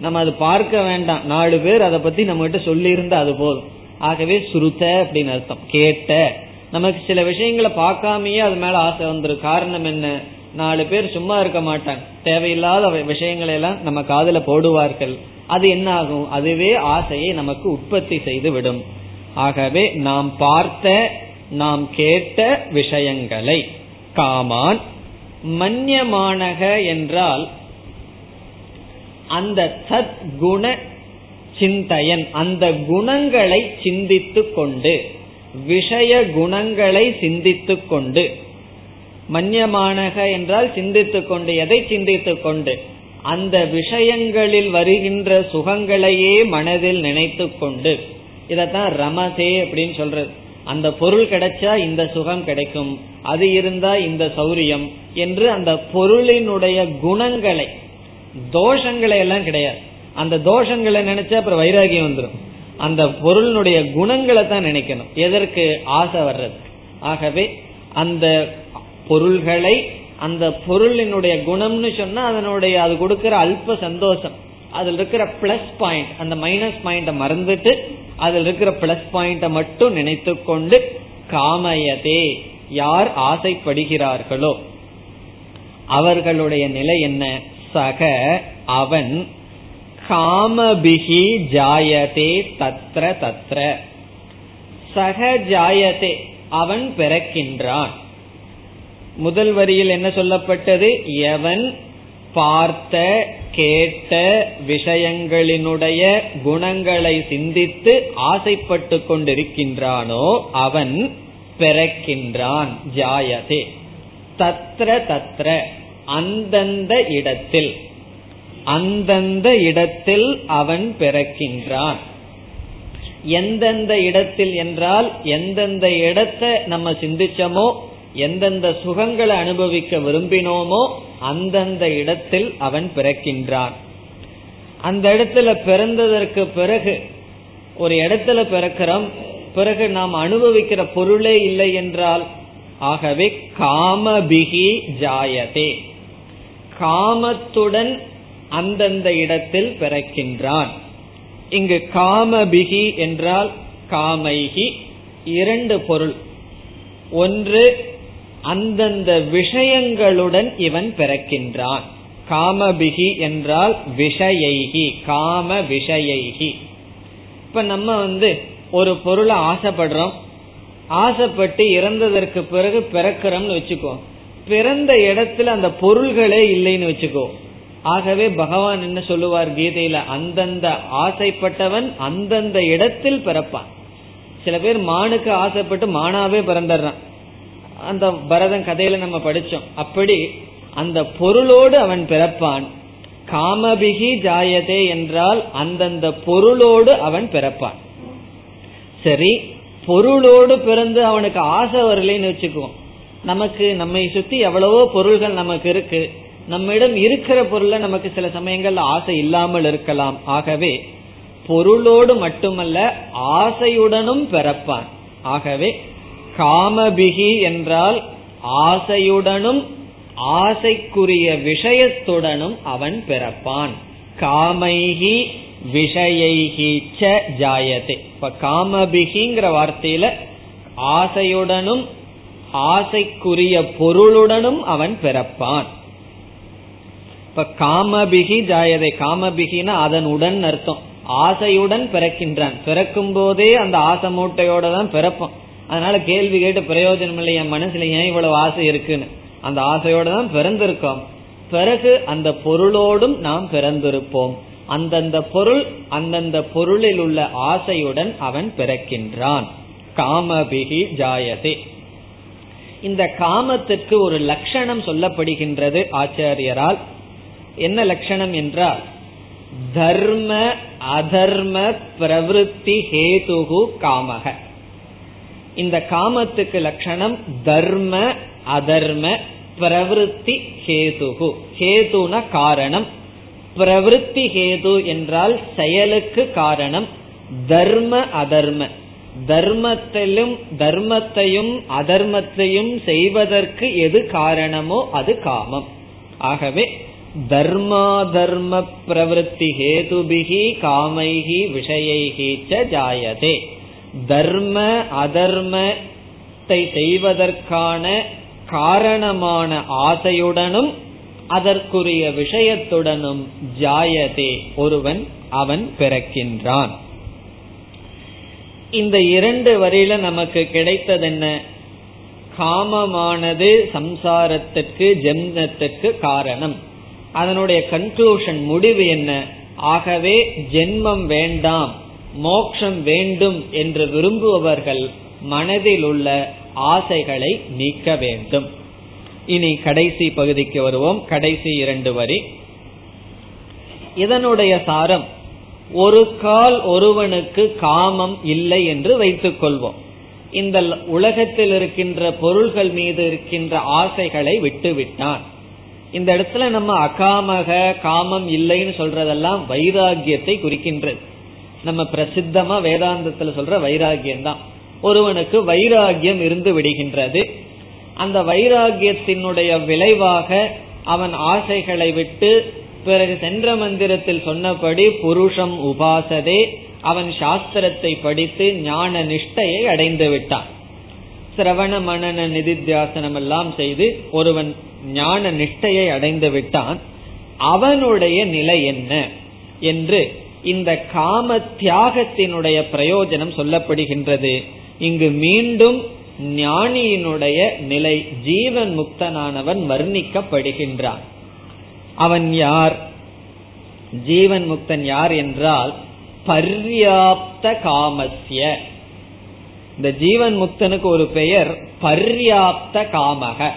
Speaker 1: நம்ம அது பார்க்க வேண்டாம். நாலு பேர் அதை பத்தி நம்ம கிட்ட சொல்லி இருந்தா அது போதும். ஆகவே சுருத்த அப்படின்னு அர்த்தம். கேட்ட. நமக்கு சில விஷயங்களை பார்க்காமயே அது மேல ஆசை வந்துடும் காரணம் என்ன? நாலு பேர் சும்மா இருக்க மாட்டாங்க. தேவையில்லாத விஷயங்களை எல்லாம் நம்ம காதல போடுவார்கள். அது என்ன ஆகும்? அதுவே ஆசையை நமக்கு உற்பத்தி செய்து விடும். ஆகவே நாம் பார்த்த நாம் கேட்ட விஷயங்களை காமான் மன்யமானக என்றால் அந்த சத் குண சிந்தையன் அந்த குணங்களை சிந்தித்து கொண்டு விஷய குணங்களை சிந்தித்து கொண்டு மன்யமானக என்றால் சிந்தித்து கொண்டு எதை சிந்தித்து கொண்டு அந்த விஷயங்களில் வருகின்ற சுகங்களையே மனதில் நினைத்து கொண்டு இதத்தான் ரமசே அப்படின்னு சொல்றது. அந்த பொருள் கிடைச்சா இந்த சுகம் கிடைக்கும் அது இருந்தா இந்த சௌரியம் என்று அந்த பொருளினுடைய குணங்களை தோஷங்களை எல்லாம் கிடையாது. அந்த தோஷங்களை நினைச்சா அப்புறம் வைராகியம் வந்துடும் அந்த பொருளினுடைய குணங்களை தான் நினைக்கணும். எதற்கு? ஆசை வர்றது. ஆகவே அந்த பொருள்களை அந்த பொருளினுடைய குணம்னு சொன்னா அதனுடைய அது கொடுக்கிற அல்ப சந்தோஷம். அதுல இருக்கிற பிளஸ் பாயிண்ட் அந்த மைனஸ் பாயிண்ட மறந்துட்டு அதுல இருக்கிற பிளஸ் பாயிண்ட மட்டும் நினைத்து கொண்டு காமயதே யார் ஆசைப்படுகிறார்களோ அவர்களுடைய நிலை என்ன? சக அவன் காமபிகி ஜாயதே தத்ர தத்ர. சக ஜாயதே அவன் பிறக்கின்றான். முதல் வரியில் என்ன சொல்லப்பட்டது? எவன் பார்த்த கேட்ட விஷயங்களினுடைய குணங்களை சிந்தித்து ஆசைப்பட்டு கொண்டிருக்கின்றானோ அவன் பிறக்கின்றான். ஜாயதே. தத்ர தத்ர. அந்தந்த இடத்தில் அந்தந்த இடத்தில் அவன் பிறக்கின்றான். எந்தெந்த இடத்தில் என்றால் எந்தெந்த இடத்தை நம்ம சிந்திச்சோமோ எந்தெந்த சுகங்களை அனுபவிக்க விரும்பினோமோ அந்தந்த இடத்தில் அவன் பிறக்கின்றான். அந்த இடத்துல பிறந்ததற்கு பிறகு ஒரு இடத்துல பிறக்கிறோம் பிறகு நாம் அனுபவிக்கிற பொருளே இல்லை என்றால் ஆகவே காமபிகி ஜாயதே. காமத்துடன் அந்தந்த இடத்தில் பிறக்கின்றான். இங்கு காமபிகி என்றால் காமைகி இரண்டு பொருள். ஒன்று அந்தந்த விஷயங்களுடன் இவன் பிறக்கின்றான். காமபிகி என்றால் விஷயைகி காம விஷயைகி. இப்ப நம்ம வந்து ஒரு பொருளை ஆசைப்படுறோம். ஆசைப்பட்டு இறந்ததற்கு பிறகு பிறக்கிறோம்னு வச்சுக்கோ. பிறந்த இடத்துல அந்த பொருள்களே இல்லைன்னு வச்சுக்கோ. ஆகவே பகவான் என்ன சொல்லுவார் கீதையில? அந்தந்த ஆசைப்பட்டவன் அந்தந்த இடத்தில் பிறப்பான். சில பேர் மானுக்கு ஆசைப்பட்டு மானாவே பிறந்துடுறான். அந்த பரதம் கதையில நம்ம படிச்சோம். அப்படி அந்த பொருளோடு அவன் பிறப்பான். காமபிகி ஜாயதே என்றால் அந்தந்த பொருளோடு அவன் பிறப்பான். சரி பொருளோடு பிறந்து அவனுக்கு ஆசை வரலைன்னு வச்சுக்குவோம். நமக்கு நம்மை சுத்தி எவ்வளவோ பொருள்கள் நமக்கு இருக்கு. நம்மிடம் இருக்கிற பொருள்ல நமக்கு சில சமயங்கள்ல ஆசை இல்லாமல் இருக்கலாம். ஆகவே பொருளோடு மட்டுமல்ல ஆசையுடனும் பிறப்பான். ஆகவே காமபிகி என்றால் ஆசையுடனும் ஆசைக்குரிய விஷயத்துடனும் அவன் பிறப்பான். காமைகி விஷயைகி ச ஜாயதே. இப்ப காமபிகிங்கிற வார்த்தையில ஆசையுடனும் ஆசைக்குரிய பொருளுடனும் அவன் பிறப்பான். இப்ப காமபிகி ஜாயதை காமபிகினா அதனுடன் அர்த்தம். ஆசையுடன் பிறக்கின்றான். பிறக்கும் போதே அந்த ஆசை மூட்டையோட தான் பிறப்பான். அதனால கேள்வி கேட்டு பிரயோஜனம் இல்லை என் மனசுல ஏன் இவ்வளவு ஆசை இருக்குன்னு. அந்த ஆசையோட தான் பிறந்திருக்கோம். பிறகு அந்த பொருளோடும் நாம் பிறந்திருப்போம். அந்தந்த பொருள் அந்தந்த பொருளில் உள்ள ஆசையுடன் அவன் பிறக்கின்றான். காமபிகி ஜாயதே. இந்த காமத்திற்கு ஒரு லட்சணம் சொல்லப்படுகின்றது ஆச்சாரியரால். என்ன லட்சணம் என்றால் தர்ம அதர்ம பிரவருத்தி ஹேதுகு காமக. இந்த காமத்துக்கு லட்சணம் தர்ம அதர்ம பிரவருத்தி ஹேதுகு. ஹேதுன காரணம். பிரவருத்தி ஹேது என்றால் செயலுக்கு காரணம். தர்ம அதர்ம. தர்மத்திலும் தர்மத்தையும் அதர்மத்தையும் செய்வதற்கு எது காரணமோ அது காமம். ஆகவே தர்மாதர்ம பிரவருத்தி ஹேதுபிகி காமைகி விஷயைகி ஜாயதே. தர்ம அதர்மத்தை செய்வதற்கான காரணமான ஆசையுடனும் அதற்குரிய விஷயத்துடனும் ஜாயதே. ஒருவன் அவன் பிறக்கின்றான். இந்த இரண்டு வரையில நமக்கு கிடைத்தது என்ன காமமானது சம்சாரத்துக்கு ஜென்மத்துக்கு காரணம். அதனுடைய கன்க்ளூஷன் முடிவு என்ன? ஆகவே ஜென்மம் வேண்டாம் மோக்ஷம் வேண்டும் என்று விரும்புபவர்கள் மனதில் உள்ள ஆசைகளை நீக்க வேண்டும். இனி கடைசி பகுதிக்கு வருவோம். கடைசி இரண்டு வரி. இதனுடைய சாரம் ஒரு கால் ஒருவனுக்கு காமம் இல்லை என்று வைத்துக் கொள்வோம் இந்த உலகத்தில் இருக்கின்ற பொருள்கள் மீது இருக்கின்ற ஆசைகளை விட்டு விட்டான் இந்த இடத்துல நம்ம அகாமக காமம் இல்லைன்னு சொல்றதெல்லாம் வைராகியத்தை குறிக்கின்றது. நம்ம பிரசித்தமா வேதாந்தத்துல சொல்ற வைராகியம் தான் ஒருவனுக்கு வைராகியம் இருந்து விடுகின்றது. அந்த வைராகியத்தினுடைய விளைவாக அவன் ஆசைகளை விட்டு பிறகு சென்ற மந்திரத்தில் சொன்னபடி புருஷம் உபாசதே அவன் சாஸ்திரத்தை படித்து ஞான நிஷ்டையை அடைந்து விட்டான். சிரவண மனன நிதித்தியாசனம் எல்லாம் செய்து ஒருவன் ஞான நிஷ்டையை அடைந்து விட்டான். அவனுடைய நிலை என்ன என்று இந்த காம தியாகத்தினுடைய பிரயோஜனம் சொல்லப்படுகின்றது. இங்கு மீண்டும் ஞானியினுடைய நிலை ஜீவன் முக்தனானவன் வர்ணிக்கப்படுகின்றான். அவன் யார்? ஜீவன் முக்தன் யார் என்றால் பர்யாப்த காமஸ்ய. இந்த ஜீவன் முக்தனுக்கு ஒரு பெயர் பர்யாப்த காமக.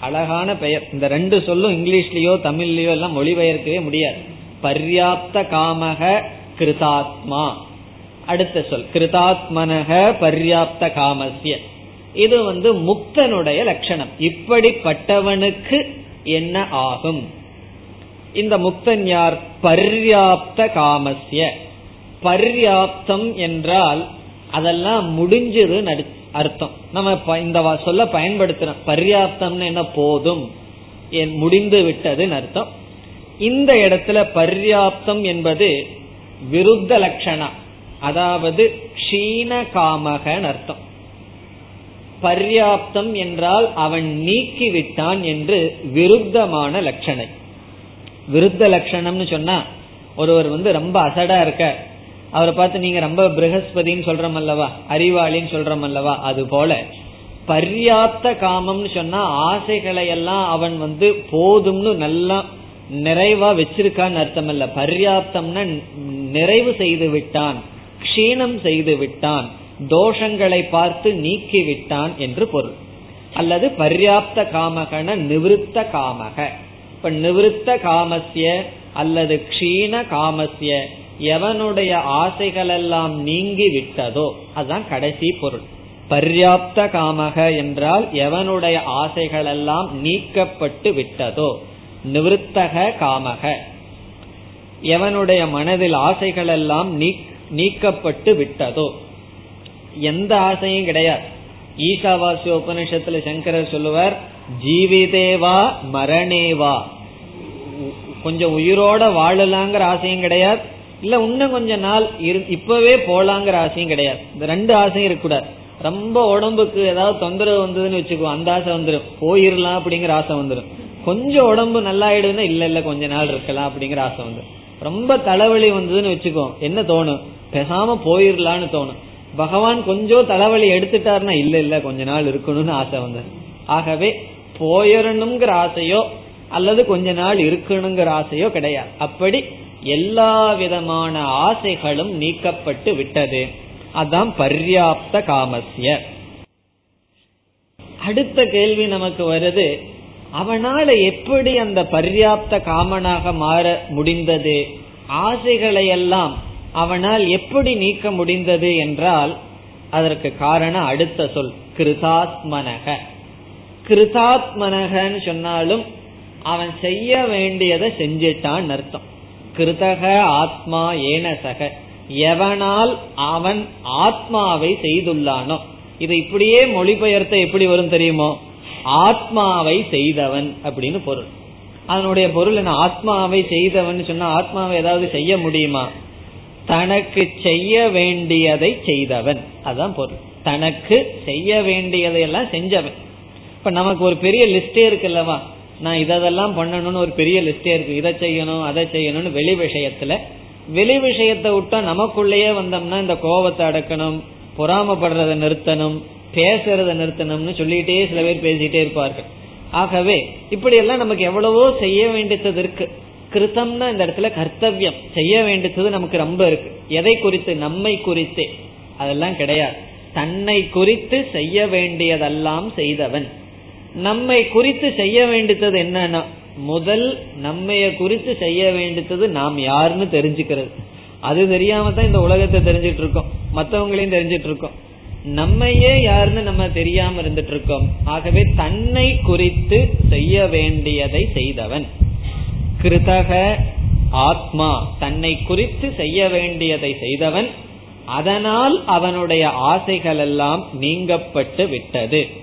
Speaker 1: அழகான பெயர். இந்த ரெண்டு சொல்லும் இங்கிலீஷ்லயோ தமிழ்லயோ எல்லாம் மொழிபெயர்க்கவே முடியாது. பர்யாப்த காமக கிருதாத்மா. அடுத்த சொல் கிருதாத்மனக பர்யாப்த காமஸ்ய. இது வந்து முக்தனுடைய லட்சணம். இப்படிப்பட்டவனுக்கு என்ன ஆகும்? இந்த முக்தன் யார் பர்யாப்த காமசிய பர்யாப்தம் என்றால் அதெல்லாம் முடிஞ்சது அர்த்தம். நம்ம இந்த சொல்ல பயன்படுத்துறோம். பர்யாப்தம்னு என்ன போதும். முடிந்து விட்டதுன்னு அர்த்தம். இந்த இடத்துல பர்யாப்தம் என்பது விருத்த லட்சணா. அதாவது க்ஷீண காமகன் அர்த்தம். பர்யாப்தம் என்றால் அவன் நீக்கிவிட்டான் என்று விருத்தமான லட்சணை. விருத்த லட்சணம்னு சொன்னா ஒருவர் வந்து ரொம்ப அசடா இருக்க அவரை பார்த்து நீங்க ரொம்ப பிரகஸ்பதின்னு சொல்றோம் அல்லவா அறிவாளின்னு சொல்றோம் அல்லவா அது போல பர்யாப்த காமம்னு சொன்னா ஆசைகளை எல்லாம் அவன் வந்து போதும்னு நல்லா நிறைவா வச்சிருக்கான்னு அர்த்தம் இல்ல பர்யாப்தம்னா நிறைவு செய்து விட்டான் க்ஷீணம் செய்து விட்டான் தோஷங்களை பார்த்து நீக்கி விட்டான் என்று பொருள். அல்லது பர்யாப்த காமகன நிவிருத்த காமக. இப்ப நிவிருத்த காமசிய அல்லது க்ஷீண காமசிய எவனுடைய ஆசைகள் எல்லாம் நீங்கி விட்டதோ அதுதான் கடைசி பொருள். பர்யாப்த காமக என்றால் எவனுடைய ஆசைகள் எல்லாம் நீக்கப்பட்டு விட்டதோ நிவிருத்தக காமக. எவனுடைய மனதில் ஆசைகள் எல்லாம் நீக்கப்பட்டு விட்டதோ எந்த ஆசையும் கிடையாது. ஈசாவாசிய உபனிஷத்துல சங்கரர் சொல்லுவார் ஜீவிதேவா மரணேவா கொஞ்சம் உயிரோட வாழலாங்கிற ஆசையும் கிடையாது. இல்ல இன்னும் கொஞ்ச நாள் இப்பவே போலாங்கிற ஆசையும் கிடையாது. இந்த ரெண்டு ஆசையும் இருக்கக்கூடாது ரொம்ப உடம்புக்கு ஏதாவது தொந்தரவு வந்ததுன்னு வச்சுக்கோ அந்த ஆசை வந்துடும் போயிடலாம் அப்படிங்கிற ஆசை வந்துடும் கொஞ்சம் உடம்பு நல்லா ஆயிடுதுன்னா இல்ல இல்ல கொஞ்ச நாள் இருக்கலாம் அப்படிங்கிற ஆசை வந்துடும் ரொம்ப தலைவலி வந்ததுன்னு வச்சுக்கோ என்ன தோணும்? பேசாம போயிடலான்னு தோணும். பகவான் கொஞ்சம் தலைவலி எடுத்துட்டாருன்னா இல்ல இல்ல கொஞ்ச நாள் இருக்கணும்னு ஆசை வந்தது. ஆகவே போயிடணுங்கிற ஆசையோ அல்லது கொஞ்ச நாள் இருக்கணுங்கிற ஆசையோ கிடையாது. அப்படி எல்லா விதமான ஆசைகளும் நீக்கப்பட்டு விட்டது. அதான் பர்யாப்த காமசிய அடுத்த கேள்வி நமக்கு வருது அவனால எப்படி அந்த பர்யாப்த காமனாக மாற முடிந்தது? ஆசைகளை எல்லாம் அவனால் எப்படி நீக்க முடிந்தது என்றால் அதற்கு காரணம் அடுத்த சொல் கிருதாத்மனக. கிருதாத்மனகன்னு சொன்னாலும் அவன் செய்ய வேண்டியதை செஞ்சிட்டான் அர்த்தம். கிருதக ஆத்மா ஏனசக எவனால் அவன் ஆத்மாவை செய்துள்ளானோ. இதை இப்படியே மொழிபெயர்த்த எப்படி வரும் தெரியுமோ? ஆத்மாவை செய்தவன் அப்படின்னு பொருள். அதனுடைய பொருள் என்ன? ஆத்மாவை செய்தவன் சொன்னா ஆத்மாவை ஏதாவது செய்ய முடியுமா? தனக்கு செய்ய வேண்டியதை செய்தவன். அதான் பொருள். தனக்கு செய்ய வேண்டியதையெல்லாம் செஞ்சவன். இப்ப நமக்கு ஒரு பெரிய லிஸ்டே இருக்குல்லவா? நான் இதெல்லாம் பண்ணணும்னு ஒரு பெரிய லிஸ்டே இருக்கு. இதை செய்யணும் அதை செய்யணும்னு வெளி விஷயத்துல. வெளி விஷயத்தை விட்டா நமக்குள்ளேயே வந்தோம்னா இந்த கோபத்தை அடக்கணும் பொறாமப்படுறத நிறுத்தணும் பேசுறத நிறுத்தணும்னு சொல்லிட்டே சில பேர் பேசிட்டே இருப்பார்கள். ஆகவே இப்படி எல்லாம் நமக்கு எவ்வளவோ செய்ய வேண்டியது இருக்கு. கிருத்தம்னா இந்த இடத்துல கர்த்தவியம். செய்ய வேண்டியது நமக்கு ரொம்ப இருக்கு. எதை குறித்து? நம்மை குறித்தே. அதெல்லாம் கிடையாது. தன்னை குறித்து செய்ய வேண்டியதெல்லாம் செய்தவன். நம்மை குறித்து செய்ய வேண்டியது என்னன்னா முதல் நம்மைய குறித்து செய்ய வேண்டியது நாம் யாருன்னு தெரிஞ்சுக்கிறது. அது தெரியாம தான் இந்த உலகத்தை தெரிஞ்சிட்டு இருக்கோம் மற்றவங்களையும் தெரிஞ்சிட்டு இருக்கோம் நம்மையே யாருன்னு நம்ம தெரியாம இருந்துட்டு இருக்கோம் ஆகவே தன்னை குறித்து செய்ய வேண்டியதை செய்தவன். கிருதக ஆத்மா தன்னை குறித்து செய்ய வேண்டியதை செய்தவன். அதனால் அவனுடைய ஆசைகள் எல்லாம் நீங்கப்பட்டு விட்டது.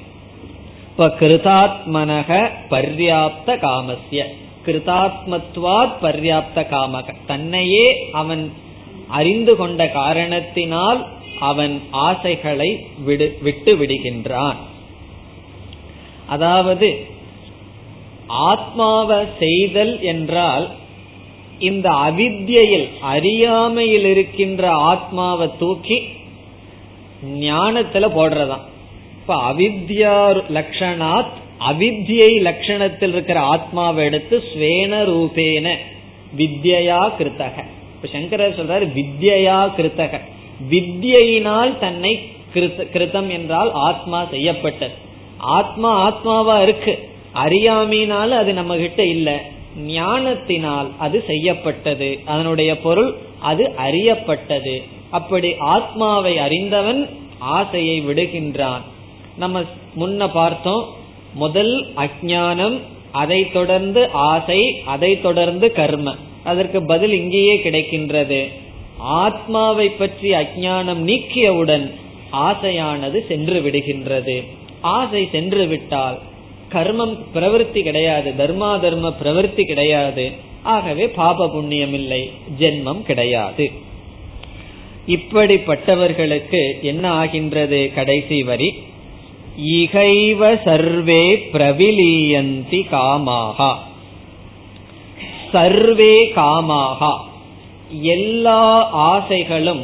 Speaker 1: இப்ப கிருதாத்மனக பர்யாப்த காமசிய கிருதாத்மத்வாத் பர்யாப்த காமக. தன்னையே அவன் அறிந்து கொண்ட காரணத்தினால் அவன் ஆசைகளை விடு விட்டு விடுகின்றான். அதாவது ஆத்மாவை செய்தல் என்றால் இந்த அவித்யில் அறியாமையில் இருக்கின்ற ஆத்மாவை தூக்கி ஞானத்துல போடுறதான். இப்ப அவித்யா லட்சணாத் அவித்யை லட்சணத்தில் இருக்கிற ஆத்மாவை எடுத்து ஸ்வேன ரூபேன வித்யா கிருத்தக. இப்ப சங்கரர் சொல்றாரு வித்யா கிருத்தக. வித்யினால் தன்னை கிருத்தம் என்றால் ஆத்மா செய்யப்பட்டது. ஆத்மா ஆத்மாவா இருக்கு. அறியாமையினால அது நம்ம கிட்ட இல்ல. ஞானத்தினால் அது செய்யப்பட்டது. அதனுடைய பொருள் அது அறியப்பட்டது. அப்படி ஆத்மாவை அறிந்தவன் ஆசையை விடுகின்றான். நம்ம முன்ன பார்த்தோம் முதல் அஜானம் அதை தொடர்ந்து ஆசை அதை தொடர்ந்து கர்ம. அதற்கு பதில் இங்கேயே கிடைக்கின்றது. ஆத்மாவை பற்றி அஜானம் நீக்கியவுடன் ஆசையானது சென்று விடுகின்றது. ஆசை சென்று விட்டால் கர்மம் பிரவருத்தி கிடையாது தர்மா தர்ம பிரவருத்தி கிடையாது. ஆகவே பாப புண்ணியம் இல்லை ஜென்மம் கிடையாது. இப்படிப்பட்டவர்களுக்கு என்ன ஆகின்றது கடைசி வரி? இகைவ சர்வே பிரவிலீயந்தி காமாகா. சர்வே காமாகா. எல்லா ஆசைகளும்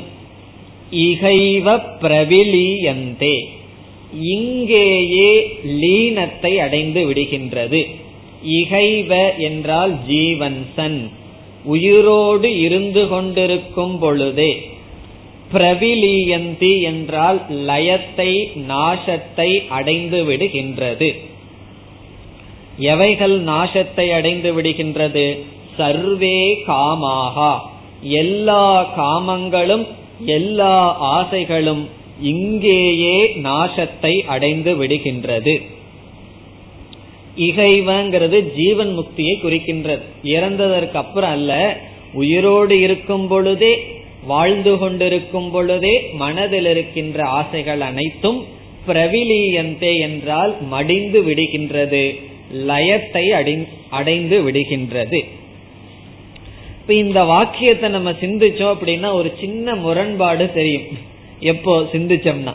Speaker 1: இகைவ பிரவிலீயந்தே. இங்கேயே லீனத்தை அடைந்து விடுகின்றது. இகைவ என்றால் ஜீவன் சன் உயிரோடு இருந்து கொண்டிருக்கும் பொழுதே பிரவிலியந்தி என்றால் லயத்தை நாசத்தை அடைந்து விடுகின்றது. எவைகள் நாசத்தை அடைந்து விடுகின்றது? சர்வே காமாகா. எல்லா காமங்களும் எல்லா ஆசைகளும் இங்கேயே நாசத்தை அடைந்து விடுகின்றது. இகைவங்கிறது ஜீவன் முக்தியை குறிக்கின்றது. இறந்ததற்கு அப்புறம் அல்ல உயிரோடு இருக்கும் பொழுதே வாழ்ந்து கொண்டிருக்கும் பொழுதே மனதில் இருக்கின்ற ஆசைகள் அனைத்தும் பிரவிலியந்தே என்றால் மடிந்து விடுகின்றது லயத்தை அடைந்து விடுகின்றது. இப்ப இந்த வாக்கியத்தை நம்ம சிந்திச்சோம் அப்படின்னா ஒரு சின்ன முரண்பாடு தெரியும். எப்போ சிந்திச்சோம்னா?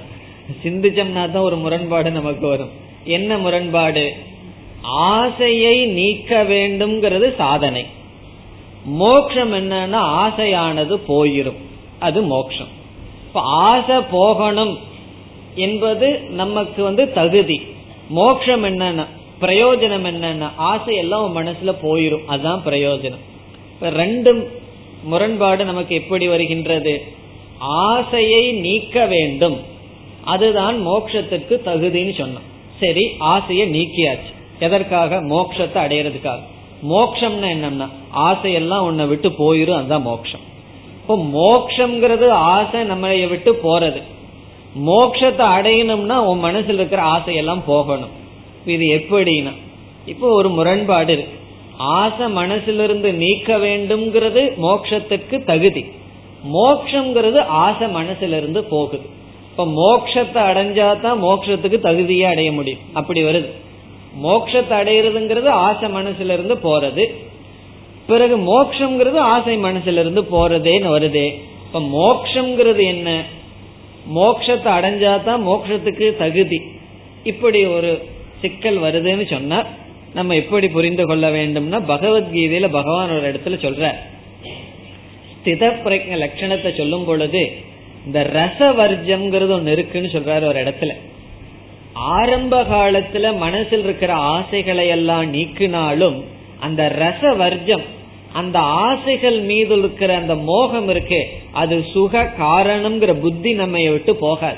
Speaker 1: சிந்திச்சோம்னா தான் ஒரு முரண்பாடு நமக்கு வரும். என்ன முரண்பாடு? ஆசையை நீக்க வேண்டும்ங்கிறது சாதனை. மோக்ஷம் என்னன்னா ஆசையானது போயிரும். அது மோக்ஷம். இப்ப ஆசை போகணும் என்பது நமக்கு வந்து தகுதி. மோக்ஷம் என்னன்னா பிரயோஜனம் என்னன்னா ஆசை எல்லாம் மனசுல போயிரும். அதுதான் பிரயோஜனம். இப்ப ரெண்டு முரண்பாடு நமக்கு எப்படி வருகின்றது? ஆசையை நீக்க வேண்டும். அதுதான் மோக்ஷத்துக்கு தகுதின்னு சொன்னோம். சரி ஆசையை நீக்கியாச்சு. எதற்காக? மோக்ஷத்தை அடையிறதுக்காக. மோக்ஷம்னா என்னன்னா ஆசையெல்லாம் உன்னை விட்டு போயிரும் அதுதான் மோக்ஷம். இப்போ மோக்ஷங்கிறது ஆசை நம்ம விட்டு போறது. மோக்ஷத்தை அடையணும்னா உன் மனசுல இருக்கிற ஆசையெல்லாம் போகணும். இது எப்படின்னா இப்போ ஒரு முரண்பாடு இருக்கு. ஆசை மனசிலிருந்து நீக்க வேண்டும்ங்கிறது மோக்ஷத்துக்கு தகுதி. மோக்ஷங்கிறது ஆசை மனசிலிருந்து போகுது. இப்ப மோக்ஷத்தை அடைஞ்சாதான் மோக்ஷத்துக்கு தகுதியே அடைய முடியும். அப்படி வருது. மோக்ஷத்தை அடையிறதுங்கிறது ஆசை மனசுல இருந்து போறது. பிறகு மோக்ஷங்கிறது ஆசை மனசுல இருந்து போறதேன்னு வருதே. இப்ப மோக்ஷங்கிறது என்ன? மோக்ஷத்தை அடைஞ்சாதான் மோக்ஷத்துக்கு தகுதி. இப்படி ஒரு சிக்கல் வருதுன்னு சொன்னா நம்ம எப்படி புரிந்து கொள்ள வேண்டும்னா பகவத்கீதையில பகவான் ஒரு இடத்துல சொல்ற ஸ்தித பிரஜ லட்சணத்தை சொல்லும் பொழுது இந்த ரசவர்ஜம்ங்கிறது ஒன்னு இருக்குன்னு சொல்றாரு ஒரு இடத்துல. ஆரம்ப காலத்துல மனசில் இருக்கிற ஆசைகளை எல்லாம் நீக்கினாலும் அந்த ரச வர்ஜம் அந்த ஆசைகள் மீது இருக்கிற அந்த மோகம் இருக்கு அது சுக காரணம்ங்கிற புத்தி நம்ம விட்டு போகாது.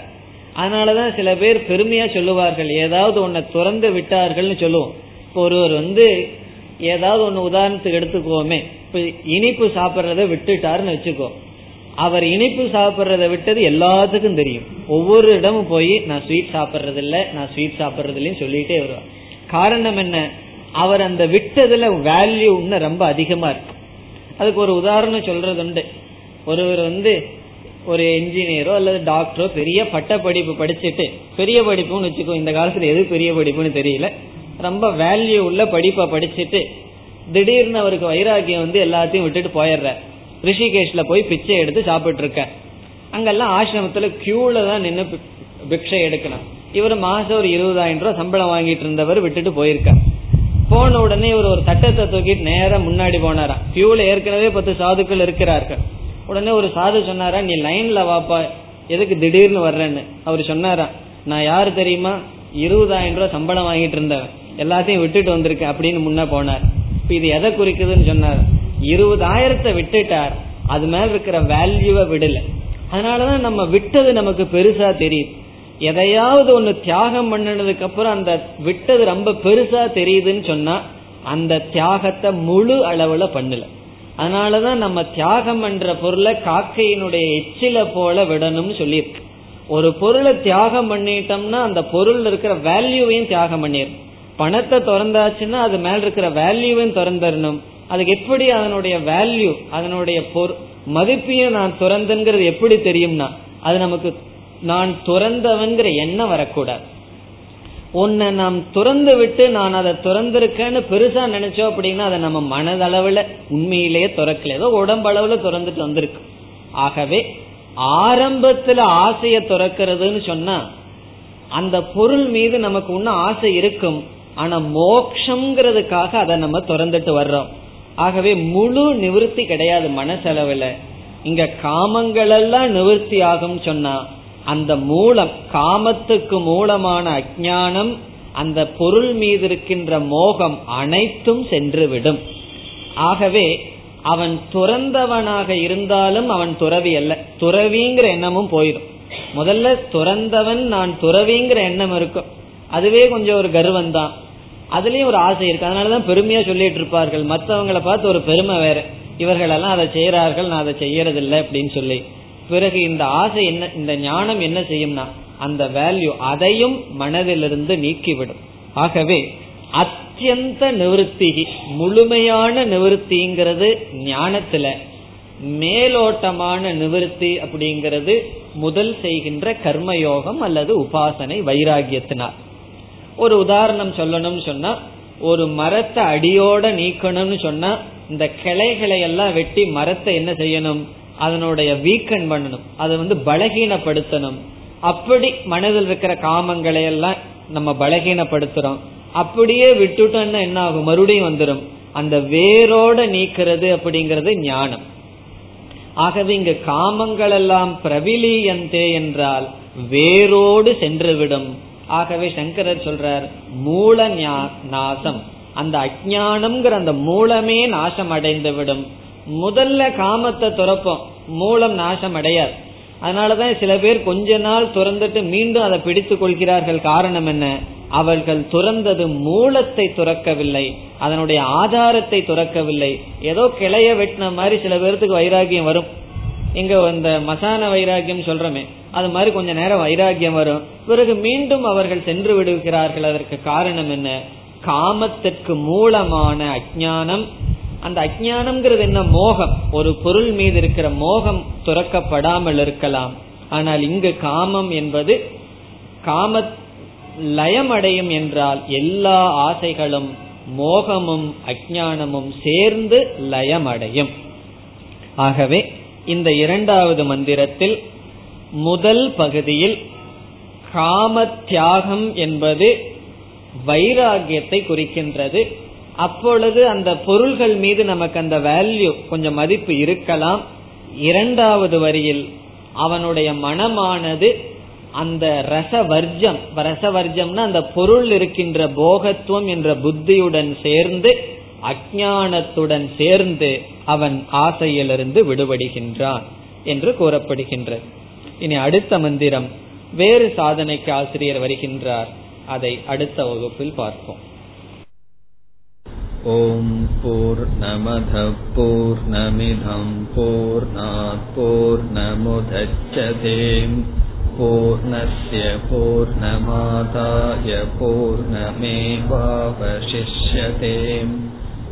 Speaker 1: அதனாலதான் சில பேர் பெருமையா சொல்லுவார்கள் ஏதாவது ஒன்ன துறந்து விட்டார்கள்னு சொல்லுவோம். இப்போ ஒருவர் வந்து ஏதாவது ஒன்னு உதாரணத்துக்கு எடுத்துக்கோமே இப்ப இனிப்பு சாப்பிட்றத விட்டுட்டாருன்னு வச்சுக்கோ. அவர் இனிப்பு சாப்பிட்றத விட்டது எல்லாத்துக்கும் தெரியும். ஒவ்வொரு இடமும் போய் நான் ஸ்வீட் சாப்பிட்றது இல்ல நான் ஸ்வீட் சாப்பிட்றது இல்லைன்னு சொல்லிட்டே வருவார். காரணம் என்ன? அவர் அந்த விட்டதுல வேல்யூ இன்னும் ரொம்ப அதிகமா இருக்கு. அதுக்கு ஒரு உதாரணம் சொல்றது உண்டு ஒருவர் வந்து ஒரு என்ஜினியரோ அல்லது டாக்டரோ பெரிய பட்ட படிப்பு படிச்சுட்டு பெரிய படிப்புன்னு வச்சுக்கோ இந்த காலத்துல எது பெரிய படிப்புன்னு தெரியல. ரொம்ப வேல்யூ உள்ள படிப்பை படிச்சுட்டு திடீர்னு அவருக்கு வைராகியம் வந்து எல்லாத்தையும் விட்டுட்டு போயிடுற ரிஷிகேஷ்ல போய் பிச்சை எடுத்து சாப்பிட்டு இருக்க அங்கெல்லாம் ஆசிரமத்துல கியூல தான் நின்று பிக்ஷை எடுக்கணும். இவர் மாசம் ஒரு இருபதாயிரம் ரூபாய் சம்பளம் வாங்கிட்டு இருந்தவர் விட்டுட்டு போயிருக்கார் போன உடனே இவர் ஒரு சட்டத்தை தூக்கிட்டு நேரம் முன்னாடி போனாராம் கியூல ஏற்கனவே பத்து சாதுக்கள் இருக்கிறார்கள். உடனே ஒரு சாது சொன்னாரா நீ லைன்ல வாப்பா எதுக்கு திடீர்னு வர்றேன்னு? அவர் சொன்னாரா நான் யாரு தெரியுமா? இருபதாயிரம் ரூபாய் சம்பளம் வாங்கிட்டு இருந்தவன் எல்லாத்தையும் விட்டுட்டு வந்திருக்கேன் அப்படின்னு முன்ன போனார். இப்ப இது எதை குறிக்குதுன்னு சொன்னார்? இருபதாயிரத்தை விட்டுட்டார். அது மேல இருக்கிற வேல்யூவை விடல. அதனாலதான் நம்ம விட்டது நமக்கு பெருசா தெரியுது. எதையாவது ஒண்ணு தியாகம் பண்ணினதுக்கு அப்புறம் அந்த விட்டது ரொம்ப பெருசா தெரியுதுன்னு சொன்னா அந்த தியாகத்தை முழு அளவுல பண்ணல. அதனாலதான் நம்ம தியாகம் பண்ற பொருளை காக்கையினுடைய எச்சில போல விடணும்னு சொல்லியிருக்கு. ஒரு பொருளை தியாகம் பண்ணிட்டோம்னா அந்த பொருள் இருக்கிற வேல்யூவையும் தியாகம் பண்ணிடும் பணத்தை திறந்தாச்சுன்னா அது மேல இருக்கிற வேல்யூவையும் திறந்துடணும் அதுக்கு எப்படி அதனுடைய வேல்யூ அதனுடைய மதிப்பையும் நான் துறந்தேங்கிறது எப்படி தெரியும்னா அது நமக்கு நான் துறந்தவன்கிற எண்ணம் வரக்கூடாது. உன்னை நாம் துறந்து விட்டு நான் அதை துறந்திருக்கேன்னு பெருசா நினைச்சோம் அப்படின்னா அதை நம்ம மனதளவுல உண்மையிலேயே துறக்கல. ஏதோ உடம்பளவுல துறந்துட்டு வந்திருக்கு. ஆகவே ஆரம்பத்துல ஆசைய துறக்கிறதுன்னு சொன்னா அந்த பொருள் மீது நமக்கு ஒன்னும் ஆசை இருக்கும். ஆனா மோக்ஷங்கிறதுக்காக அதை நம்ம திறந்துட்டு வர்றோம். ஆகவே முழு நிவர்த்தி கிடையாது மனசளவுல. இங்க காமங்கள் எல்லாம் நிவர்த்தி ஆகும் சொன்னா அந்த மூலம் காமத்துக்கு மூலமான அஜானம் அந்த பொருள் மீது இருக்கின்ற மோகம் அனைத்தும் சென்றுவிடும். ஆகவே அவன் துறந்தவனாக இருந்தாலும் அவன் துறவி அல்ல. துறவிங்கிற எண்ணமும் போயிடும். முதல்ல துறந்தவன் நான் துறவிங்கிற எண்ணம் இருக்கும். அதுவே கொஞ்சம் ஒரு கர்வம் தான் அதுலயும் ஒரு ஆசை இருக்கு. அதனாலதான் பெருமையா சொல்லிட்டு இருப்பார்கள். மற்றவங்களை பார்த்து ஒரு பெருமை வேற. இவர்கள் எல்லாம் அதை செய்யறார்கள் நான் அதை செய்யறதில்லை அப்படின்னு சொல்லி. பிறகு இந்த ஆசை என்ன இந்த ஞானம் என்ன செய்யும்னா அந்த வேல்யூ அதையும் மனதிலிருந்து நீக்கிவிடும். ஆகவே அத்தியந்த நிவர்த்தி முழுமையான நிவர்த்திங்கிறது ஞானத்துல. மேலோட்டமான நிவர்த்தி அப்படிங்கிறது முதல் செய்கின்ற கர்மயோகம் அல்லது உபாசனை வைராகியத்தினால். ஒரு உதாரணம் சொல்லணும்னு சொன்னா ஒரு மரத்தை அடியோட நீக்கணும்னு சொன்னா இந்த கிளைகளை எல்லாம் வெட்டி மரத்தை என்ன செய்யணும்? அதனுடைய வீக்கன் பண்ணணும். அதை வந்து பலகீனப்படுத்தணும். அப்படி மனதில் இருக்கிற காமங்களை எல்லாம் நம்ம பலகீனப்படுத்துறோம். அப்படியே விட்டுட்டோம்னா என்ன ஆகும் மறுபடியும் வந்துடும் அந்த வேரோட நீக்கிறது அப்படிங்கறது ஞானம். ஆகவே இங்கு காமங்கள் எல்லாம் பிரவிலியந்தே என்றால் வேரோடு சென்றுவிடும். ஆகவே சங்கரர் சொல்றார் மூல நாசம். அந்த அஜானம்ங்கிற அந்த மூலமே நாசம் அடைந்து விடும். முதல்ல காமத்தை துறப்போம் மூலம் நாசம் அடையாது. அதனாலதான் சில பேர் கொஞ்ச நாள் துறந்துட்டு மீண்டும் அதை பிடித்துக் கொள்கிறார்கள். காரணம் என்ன? அவர்கள் துறந்தது மூலத்தை துறக்கவில்லை அதனுடைய ஆதாரத்தை துறக்கவில்லை. ஏதோ கிளைய வெட்டின மாதிரி சில பேர்த்துக்கு வைராகியம் வரும். இங்க இந்த மசான வைராகியம் சொல்றமே அது மாதிரி கொஞ்ச நேரம் வைராகியம் வரும். பிறகு மீண்டும் அவர்கள் சென்று விடுகிறார்கள். அதற்கு காரணம் என்ன? காமத்திற்கு மூலமான அஜானம் அந்த அஜானம்ங்கிறது என்ன? மோகம். ஒரு பொருள் மீது இருக்கிற மோகம் துறக்கப்படாமல் இருக்கலாம். ஆனால் இங்கு காமம் என்பது காம லயம் அடையும் என்றால் எல்லா ஆசைகளும் மோகமும் அஜானமும் சேர்ந்து லயமடையும். ஆகவே இந்த இரண்டாவது மந்திரத்தில் முதல் பகுதியில் காம தியாகம் என்பது வைராகியத்தை குறிக்கின்றது. அப்பொழுது அந்த பொருள்கள் மீது நமக்கு அந்த வேல்யூ கொஞ்சம் மதிப்பு இருக்கலாம். இரண்டாவது வரியில் அவனுடைய மனமானது அந்த ரசவர்ஜம் ரசவர்ஜம்னா அந்த பொருள் இருக்கின்ற போகத்துவம் என்ற புத்தியுடன் சேர்ந்து அஜானத்துடன் சேர்ந்து அவன் ஆசையிலிருந்து விடுபடுகின்றான் என்று கூறப்படுகின்றது. இனி அடுத்த மந்திரம் வேறு சாதனைக்கு ஆசிரியர் வருகின்றார். அதை அடுத்த வகுப்பில் பார்ப்போம்.
Speaker 2: ஓம் போர் நமத போர் நமிதம் போர் நாற் நமுதச்சதேம் पूर्णस्य पूर्णमादाय पूर्णमेवावशिष्यते